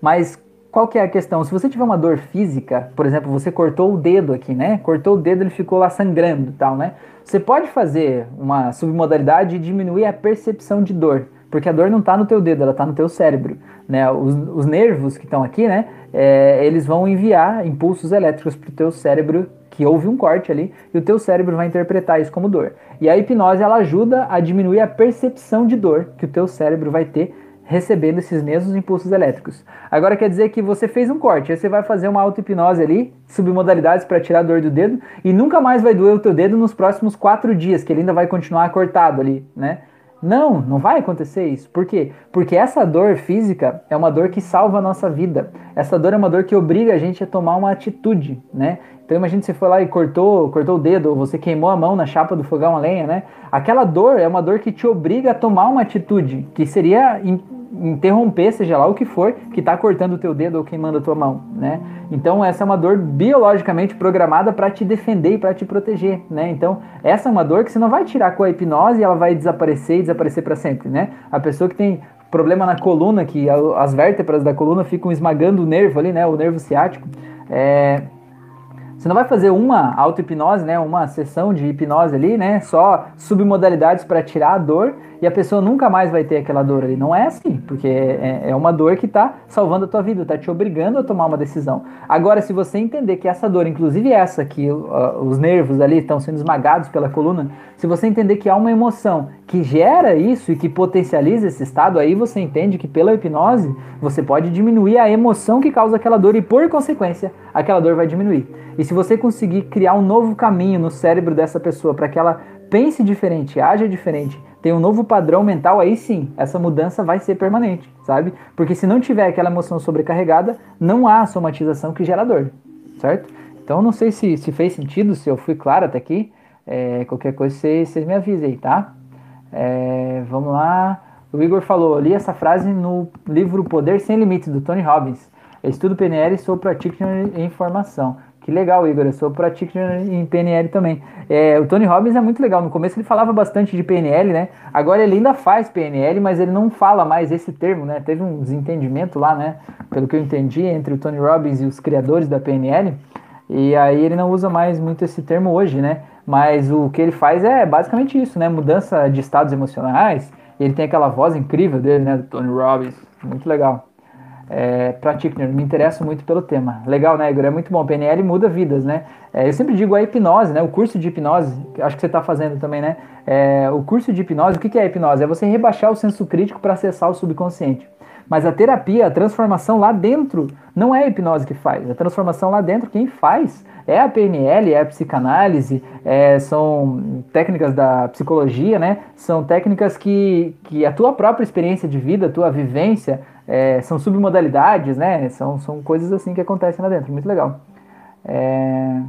Mas qual que é a questão? Se você tiver uma dor física, por exemplo, você cortou o dedo aqui, né? Cortou o dedo, ele ficou lá sangrando, tal, né? Você pode fazer uma submodalidade e diminuir a percepção de dor, porque a dor não está no teu dedo, ela está no teu cérebro, né? Os, os nervos que estão aqui, né? É, eles vão enviar impulsos elétricos para o teu cérebro que houve um corte ali e o teu cérebro vai interpretar isso como dor. E a hipnose ela ajuda a diminuir a percepção de dor que o teu cérebro vai ter recebendo esses mesmos impulsos elétricos. Agora quer dizer que você fez um corte, aí você vai fazer uma auto-hipnose ali, submodalidades para tirar a dor do dedo, e nunca mais vai doer o teu dedo nos próximos quatro dias, que ele ainda vai continuar cortado ali, né? Não, não vai acontecer isso. Por quê? Porque essa dor física é uma dor que salva a nossa vida. Essa dor é uma dor que obriga a gente a tomar uma atitude, né? Então imagine você foi lá e cortou, cortou o dedo, ou você queimou a mão na chapa do fogão a lenha, né? Aquela dor é uma dor que te obriga a tomar uma atitude, que seria interromper, seja lá o que for, que está cortando o teu dedo ou queimando a tua mão, né? Então essa é uma dor biologicamente programada para te defender e para te proteger, né? Então essa é uma dor que você não vai tirar com a hipnose ela vai desaparecer e desaparecer para sempre, né? A pessoa que tem problema na coluna, que as vértebras da coluna ficam esmagando o nervo ali, né? O nervo ciático, é, você não vai fazer uma auto-hipnose, né? Uma sessão de hipnose ali, né? Só submodalidades para tirar a dor e a pessoa nunca mais vai ter aquela dor ali. Não é assim, porque é, é uma dor que está salvando a tua vida, está te obrigando a tomar uma decisão. Agora, se você entender que essa dor, inclusive essa, que uh, os nervos ali estão sendo esmagados pela coluna, se você entender que há uma emoção que gera isso e que potencializa esse estado, aí você entende que pela hipnose você pode diminuir a emoção que causa aquela dor e, por consequência, aquela dor vai diminuir. E se você conseguir criar um novo caminho no cérebro dessa pessoa para que ela pense diferente, haja diferente, tem um novo padrão mental, aí sim, essa mudança vai ser permanente, sabe? Porque se não tiver aquela emoção sobrecarregada, não há somatização que gera dor, certo? Então não sei se, se fez sentido, se eu fui claro até aqui. É, qualquer coisa vocês, me avisem aí, tá? É, vamos lá. O Igor falou, li essa frase no livro Poder Sem Limites, do Tony Robbins. Eu estudo PNL e sou practitioner em informação. Que legal, Igor. Eu sou practitioner em PNL também. É, o Tony Robbins é muito legal. No começo ele falava bastante de PNL, né? Agora ele ainda faz PNL, mas ele não fala mais esse termo, né? Teve um desentendimento lá, né? Pelo que eu entendi, entre o Tony Robbins e os criadores da PNL. E aí ele não usa mais muito esse termo hoje, né? Mas o que ele faz é basicamente isso, né? Mudança de estados emocionais. Ele tem aquela voz incrível dele, né? Do Tony Robbins. Muito legal. É, pratico, me interesso muito pelo tema. Legal, né, Igor? É muito bom. PNL muda vidas, né? É, eu sempre digo a hipnose, né? O curso de hipnose, acho que você está fazendo também, né? É, o curso de hipnose, o que, é a hipnose? É você rebaixar o senso crítico para acessar o subconsciente. Mas a terapia, a transformação lá dentro, não é a hipnose que faz. A transformação lá dentro, quem faz é a PNL, é a psicanálise, é, são técnicas da psicologia, né? São técnicas que, que a tua própria experiência de vida, a tua vivência, é, são submodalidades, né? São, são coisas assim que acontecem lá dentro. Muito legal. É...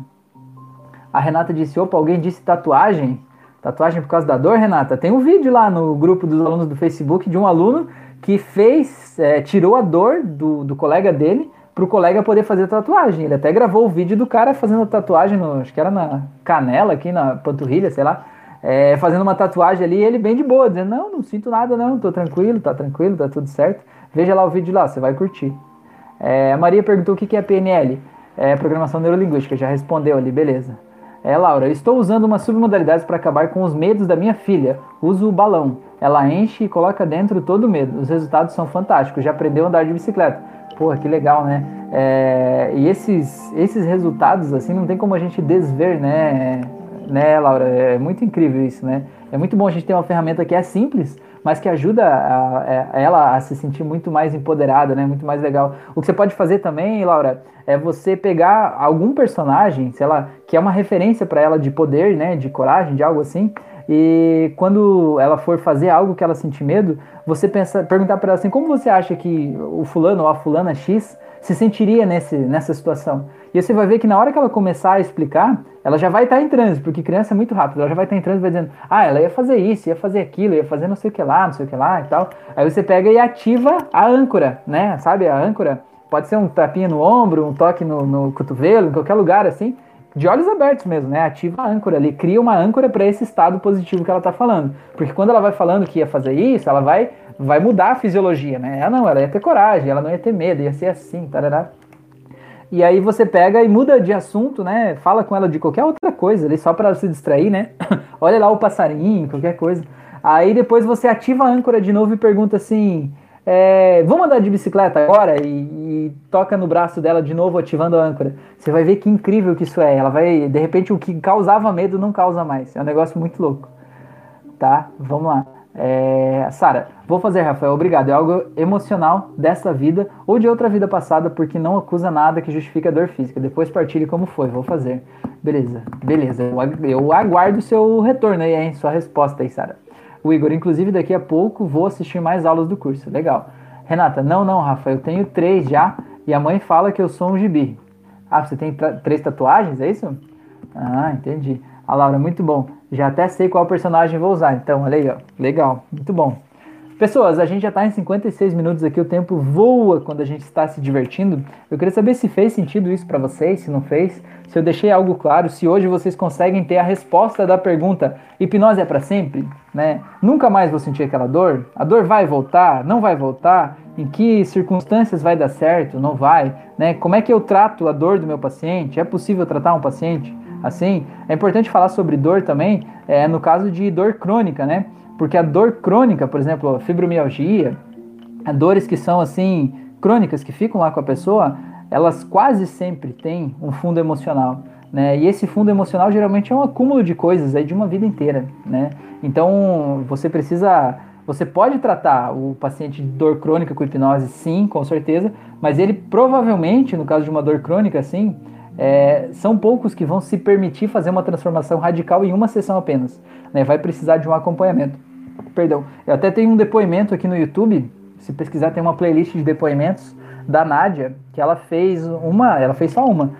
A Renata disse: opa, alguém disse tatuagem? Tatuagem por causa da dor, Renata? Tem um vídeo lá no grupo dos alunos do Facebook de um aluno que fez, é, tirou a dor do, do colega dele para o colega poder fazer tatuagem. Ele até gravou o vídeo do cara fazendo tatuagem, no, acho que era na canela aqui, na panturrilha, sei lá, é, fazendo uma tatuagem ali, ele bem de boa, dizendo, não, não sinto nada não, tô tranquilo, tá tranquilo, tá tudo certo. Veja lá o vídeo lá, você vai curtir. É, a Maria perguntou o que é PNL, é Programação Neurolinguística, já respondeu ali, beleza. É, Laura, estou usando uma submodalidade para acabar com os medos da minha filha. Uso o balão. Ela enche e coloca dentro todo o medo. Os resultados são fantásticos. Já aprendeu a andar de bicicleta. Porra, que legal, né? É, e esses, esses resultados, assim, não tem como a gente desver, né? Né, Laura? É muito incrível isso, né? É muito bom a gente ter uma ferramenta que é simples, mas que ajuda a, a, a ela a se sentir muito mais empoderada, né? Muito mais legal. O que você pode fazer também, Laura, é você pegar algum personagem, sei lá, que é uma referência para ela de poder, né? De coragem, de algo assim, e quando ela for fazer algo que ela sentir medo, você pensa, perguntar para ela assim, como você acha que o fulano ou a fulana X se sentiria nesse, nessa situação? E você vai ver que na hora que ela começar a explicar, ela já vai estar em transe, porque criança é muito rápido, ela já vai estar em transe, vai dizendo, ah, ela ia fazer isso, ia fazer aquilo, ia fazer não sei o que lá, não sei o que lá e tal. Aí você pega e ativa a âncora, né? Sabe a âncora? Pode ser um tapinha no ombro, um toque no, no cotovelo, em qualquer lugar assim de olhos abertos mesmo, né? Ativa a âncora ali, cria uma âncora para esse estado positivo que ela está falando. Porque quando ela vai falando que ia fazer isso, ela vai, vai mudar a fisiologia, né? Ela não, ela ia ter coragem, ela não ia ter medo, ia ser assim, tarará. E aí você pega e muda de assunto, né? Fala com ela de qualquer outra coisa ali, só para se distrair, né? Olha lá o passarinho, qualquer coisa. Aí depois você ativa a âncora de novo e pergunta assim: é, vamos andar de bicicleta agora e, e, toca no braço dela de novo, ativando a âncora. Você vai ver que incrível que isso é. Ela vai, de repente, o que causava medo não causa mais. É um negócio muito louco. Tá? Vamos lá. É, Sara, vou fazer, Rafael, obrigado. É algo emocional dessa vida ou de outra vida passada, porque não acusa nada que justifique a dor física. Depois partilhe como foi, vou fazer. Beleza, beleza. Eu aguardo o seu retorno aí, hein? Sua resposta aí, Sara. O Igor, inclusive, daqui a pouco vou assistir mais aulas do curso. Legal. Renata, não, não, Rafa, eu tenho três já e a mãe fala que eu sou um gibi. Ah, você tem três tatuagens, é isso? Ah, entendi. A Laura, muito bom. Já até sei qual personagem vou usar. Então, olha aí, ó. Legal, muito bom. Pessoas, a gente já está em 56 minutos aqui, o tempo voa quando a gente está se divertindo. Eu queria saber se fez sentido isso para vocês, se não fez, se eu deixei algo claro, se hoje vocês conseguem ter a resposta da pergunta: hipnose é para sempre? Né? Nunca mais vou sentir aquela dor? A dor vai voltar? Não vai voltar? Em que circunstâncias vai dar certo? Não vai? Né? Como é que eu trato a dor do meu paciente? É possível tratar um paciente assim? É importante falar sobre dor também, é, no caso de dor crônica, né? Porque a dor crônica, por exemplo, a fibromialgia, dores que são assim crônicas que ficam lá com a pessoa, elas quase sempre têm um fundo emocional. Né? E esse fundo emocional geralmente é um acúmulo de coisas aí de uma vida inteira, né? Então você precisa, você pode tratar o paciente de dor crônica com hipnose, sim, com certeza, mas ele provavelmente, no caso de uma dor crônica, assim, é, são poucos que vão se permitir fazer uma transformação radical em uma sessão apenas. Né? Vai precisar de um acompanhamento. Perdão. Eu até tenho um depoimento aqui no YouTube. Se pesquisar, tem uma playlist de depoimentos da Nádia, que ela fez uma, ela fez só uma,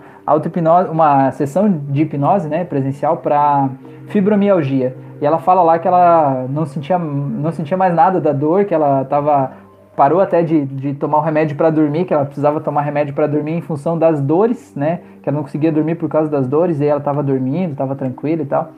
uma sessão de hipnose, né, presencial para fibromialgia. E ela fala lá que ela não sentia, não sentia mais nada da dor, que ela tava parou até de, de tomar o remédio para dormir, que ela precisava tomar remédio para dormir em função das dores, né? Que ela não conseguia dormir por causa das dores, e ela estava dormindo, estava tranquila e tal.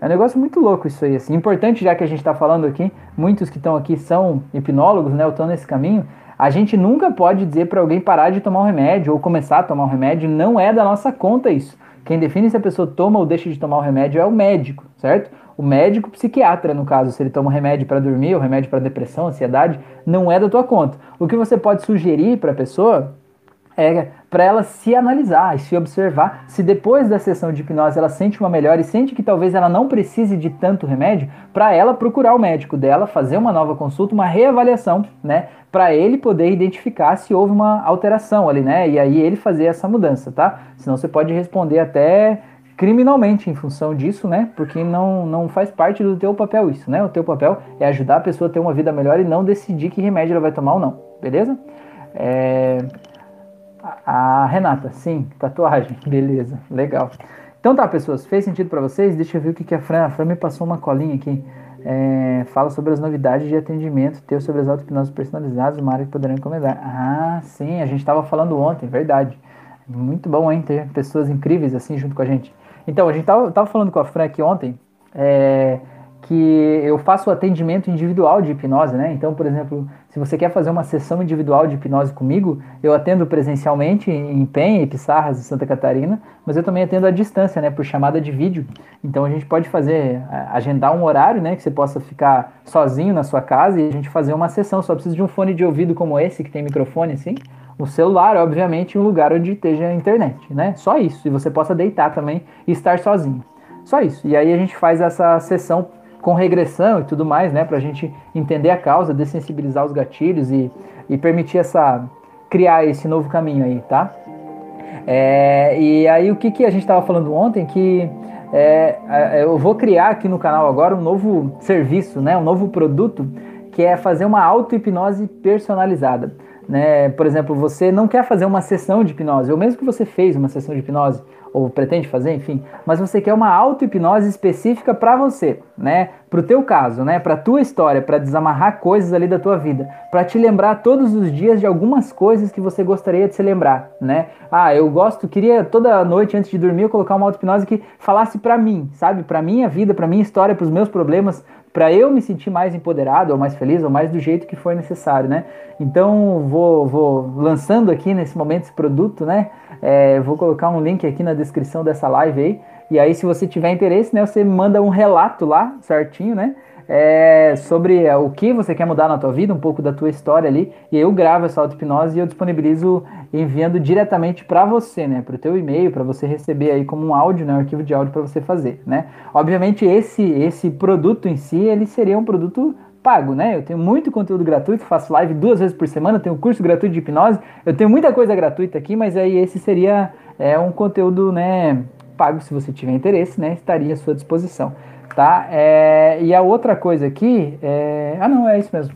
É um negócio muito louco isso aí, assim. Importante, já que a gente está falando aqui, muitos que estão aqui são hipnólogos, né? Estão nesse caminho. A gente nunca pode dizer para alguém parar de tomar um remédio ou começar a tomar um remédio. Não é da nossa conta isso. Quem define se a pessoa toma ou deixa de tomar o remédio é o médico, certo? O médico psiquiatra, no caso, se ele toma um remédio para dormir, ou remédio para depressão, ansiedade, não é da tua conta. O que você pode sugerir para a pessoa é para ela se analisar e se observar se depois da sessão de hipnose ela sente uma melhora e sente que talvez ela não precise de tanto remédio, para ela procurar o médico dela, fazer uma nova consulta, uma reavaliação, né, para ele poder identificar se houve uma alteração ali, né, e aí ele fazer essa mudança, tá? Senão você pode responder até criminalmente em função disso, né? Porque não, não faz parte do teu papel isso, né? O teu papel é ajudar a pessoa a ter uma vida melhor e não decidir que remédio ela vai tomar ou não, beleza? É, a Renata, sim, tatuagem, beleza, legal. Então tá, pessoas, fez sentido para vocês? Deixa eu ver o que, que a Fran, a Fran me passou uma colinha aqui. É, fala sobre as novidades de atendimento teu sobre as auto-hipnoses personalizadas, uma área que poderão encomendar. Ah, sim, a gente estava falando ontem, verdade. Muito bom, hein, ter pessoas incríveis assim junto com a gente. Então, a gente tava, falando com a Fran aqui ontem, é, que eu faço atendimento individual de hipnose, né? Então, por exemplo, se você quer fazer uma sessão individual de hipnose comigo, eu atendo presencialmente em Penha e Pissarras, Santa Catarina, mas eu também atendo à distância, né, por chamada de vídeo. Então a gente pode fazer, agendar um horário, né, que você possa ficar sozinho na sua casa e a gente fazer uma sessão. Só precisa de um fone de ouvido como esse, que tem microfone assim, o celular, obviamente, um lugar onde esteja a internet, né? Só isso. E você possa deitar também e estar sozinho. Só isso. E aí a gente faz essa sessão com regressão e tudo mais, né? Para a gente entender a causa, dessensibilizar os gatilhos e, e permitir essa criar esse novo caminho aí, tá? É, e aí o que, que a gente estava falando ontem que é, é, eu vou criar aqui no canal agora um novo serviço, né? Um novo produto que é fazer uma auto-hipnose personalizada. Né? Por exemplo, você não quer fazer uma sessão de hipnose, ou mesmo que você fez uma sessão de hipnose, ou pretende fazer, enfim, mas você quer uma auto-hipnose específica para você, né? Para o teu caso, né? Para tua história, para desamarrar coisas ali da tua vida, para te lembrar todos os dias de algumas coisas que você gostaria de se lembrar, né? Ah, eu gosto, queria toda noite antes de dormir colocar uma auto-hipnose que falasse para mim, sabe? Para minha vida, para minha história, para os meus problemas, para eu me sentir mais empoderado, ou mais feliz, ou mais do jeito que for necessário, né? Então, vou, vou lançando aqui nesse momento esse produto, né? É, vou colocar um link aqui na descrição dessa live aí. E aí, se você tiver interesse, né, você manda um relato lá, certinho, né? É, sobre é, o que você quer mudar na tua vida, um pouco da tua história ali, e eu gravo essa auto-hipnose e eu disponibilizo enviando diretamente para você, né, para o teu e-mail, para você receber aí como um áudio, né, um arquivo de áudio para você fazer, né. Obviamente esse esse produto em si, ele seria um produto pago, né? Eu tenho muito conteúdo gratuito, faço live duas vezes por semana, tenho curso gratuito de hipnose, eu tenho muita coisa gratuita aqui, mas aí esse seria é, um conteúdo, né, pago se você tiver interesse, né? Estaria à sua disposição, tá? É, e a outra coisa aqui, é... ah não, é isso mesmo.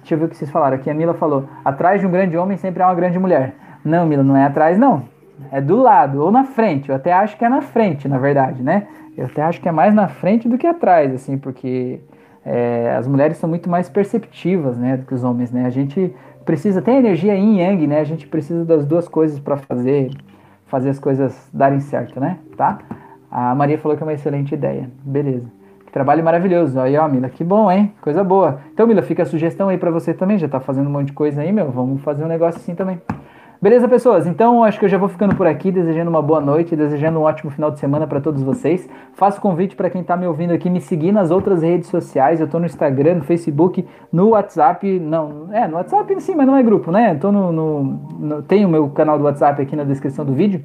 Deixa eu ver o que vocês falaram aqui. A Mila falou: atrás de um grande homem sempre há uma grande mulher. Não, Mila, não é atrás, não. É do lado ou na frente. Eu até acho que é na frente, na verdade, né? Eu até acho que é mais na frente do que atrás, assim, porque é, as mulheres são muito mais perceptivas, né, do que os homens, né? A gente precisa tem energia yin yang, né? A gente precisa das duas coisas para fazer fazer as coisas darem certo, né? Tá? A Maria falou que é uma excelente ideia. Beleza. Que trabalho maravilhoso. Aí, ó, Mila, que bom, hein? Coisa boa. Então, Mila, fica a sugestão aí para você também. Já tá fazendo um monte de coisa aí, meu. Vamos fazer um negócio assim também. Beleza, pessoas? Então acho que eu já vou ficando por aqui, desejando uma boa noite, desejando um ótimo final de semana para todos vocês. Faço convite para quem está me ouvindo aqui me seguir nas outras redes sociais. Eu estou no Instagram, no Facebook, no WhatsApp. Não, é, no WhatsApp sim, mas não é grupo, né? Eu no, no, no tenho o meu canal do WhatsApp aqui na descrição do vídeo.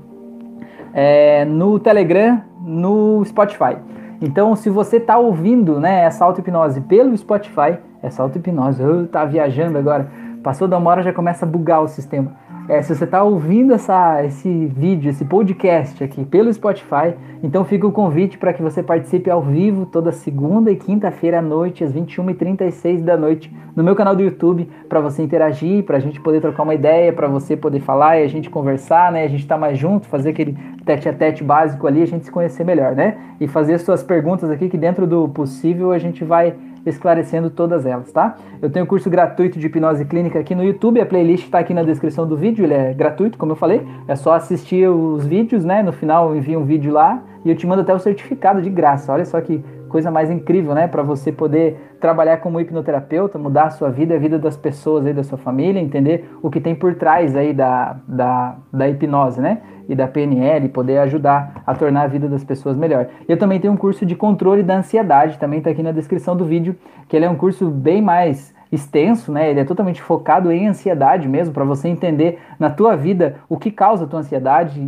É, no Telegram, no Spotify. Então, se você está ouvindo né, essa auto-hipnose pelo Spotify, essa auto-hipnose, oh, tá viajando agora, passou da uma hora já começa a bugar o sistema. É, se você está ouvindo essa, esse vídeo, esse podcast aqui pelo Spotify, então fica o convite para que você participe ao vivo toda segunda e quinta-feira à noite, às 21h36 da noite, no meu canal do YouTube, para você interagir, para a gente poder trocar uma ideia, para você poder falar e a gente conversar, né? A gente estar tá mais junto, fazer aquele tete a tete básico ali, a gente se conhecer melhor, né? E fazer suas perguntas aqui, que dentro do possível a gente vai esclarecendo todas elas, tá? Eu tenho curso gratuito de hipnose clínica aqui no YouTube, a playlist está aqui na descrição do vídeo, ele é gratuito, como eu falei, é só assistir os vídeos, né? No final eu envio um vídeo lá e eu te mando até o certificado de graça. Olha só que coisa mais incrível, né? Para você poder trabalhar como hipnoterapeuta, mudar a sua vida a vida das pessoas aí da sua família, entender o que tem por trás aí da, da, da hipnose, né? E da PNL, poder ajudar a tornar a vida das pessoas melhor. Eu também tenho um curso de controle da ansiedade, também está aqui na descrição do vídeo, que ele é um curso bem mais extenso, né? Ele é totalmente focado em ansiedade mesmo, para você entender na tua vida o que causa a tua ansiedade,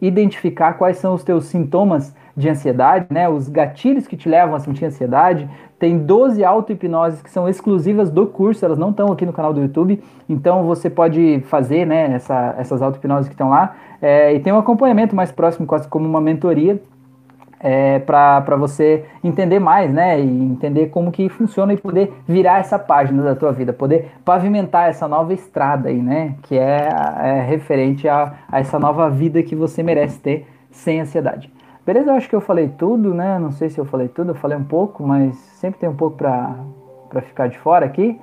identificar quais são os teus sintomas de ansiedade, né? Os gatilhos que te levam a sentir ansiedade. Tem 12 auto-hipnoses que são exclusivas do curso, elas não estão aqui no canal do YouTube, então você pode fazer, né, essa, essas auto-hipnoses que estão lá. É, e tem um acompanhamento mais próximo, quase como uma mentoria, é, para você entender mais, né? E entender como que funciona e poder virar essa página da tua vida, poder pavimentar essa nova estrada aí, né? Que é, é referente a, a, essa nova vida que você merece ter sem ansiedade. Beleza? Eu acho que eu falei tudo, né? Não sei se eu falei tudo, eu falei um pouco, mas sempre tem um pouco para ficar de fora aqui.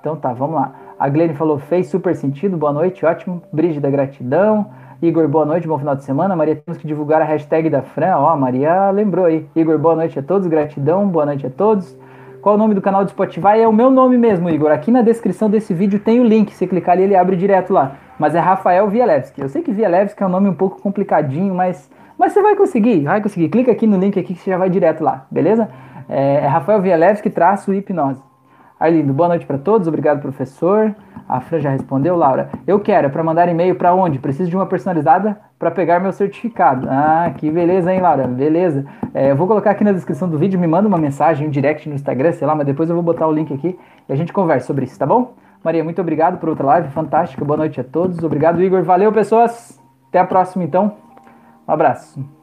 Então tá, vamos lá. A Glenn falou, fez super sentido, boa noite, ótimo. Brígida, gratidão. Igor, boa noite, bom final de semana. Maria, temos que divulgar a hashtag da Fran. Ó, Maria lembrou aí. Igor, boa noite a todos, gratidão, boa noite a todos. Qual o nome do canal do Spotify? É o meu nome mesmo, Igor. Aqui na descrição desse vídeo tem o link. Se clicar ali, ele abre direto lá. Mas é Rafael Vielewski. Eu sei que Vielewski é um nome um pouco complicadinho, mas, mas você vai conseguir, vai conseguir. Clica aqui no link aqui que você já vai direto lá, beleza? É, é Rafael Vielewski traço hipnose. Arlindo, boa noite para todos. Obrigado, professor. A Fran já respondeu, Laura. Eu quero, é para mandar e-mail para onde? Preciso de uma personalizada para pegar meu certificado. Ah, que beleza, hein, Laura? Beleza. É, eu vou colocar aqui na descrição do vídeo, me manda uma mensagem, um direct no Instagram, sei lá, mas depois eu vou botar o link aqui e a gente conversa sobre isso, tá bom? Maria, muito obrigado por outra live, fantástica. Boa noite a todos. Obrigado, Igor. Valeu, pessoas. Até a próxima, então. Um abraço.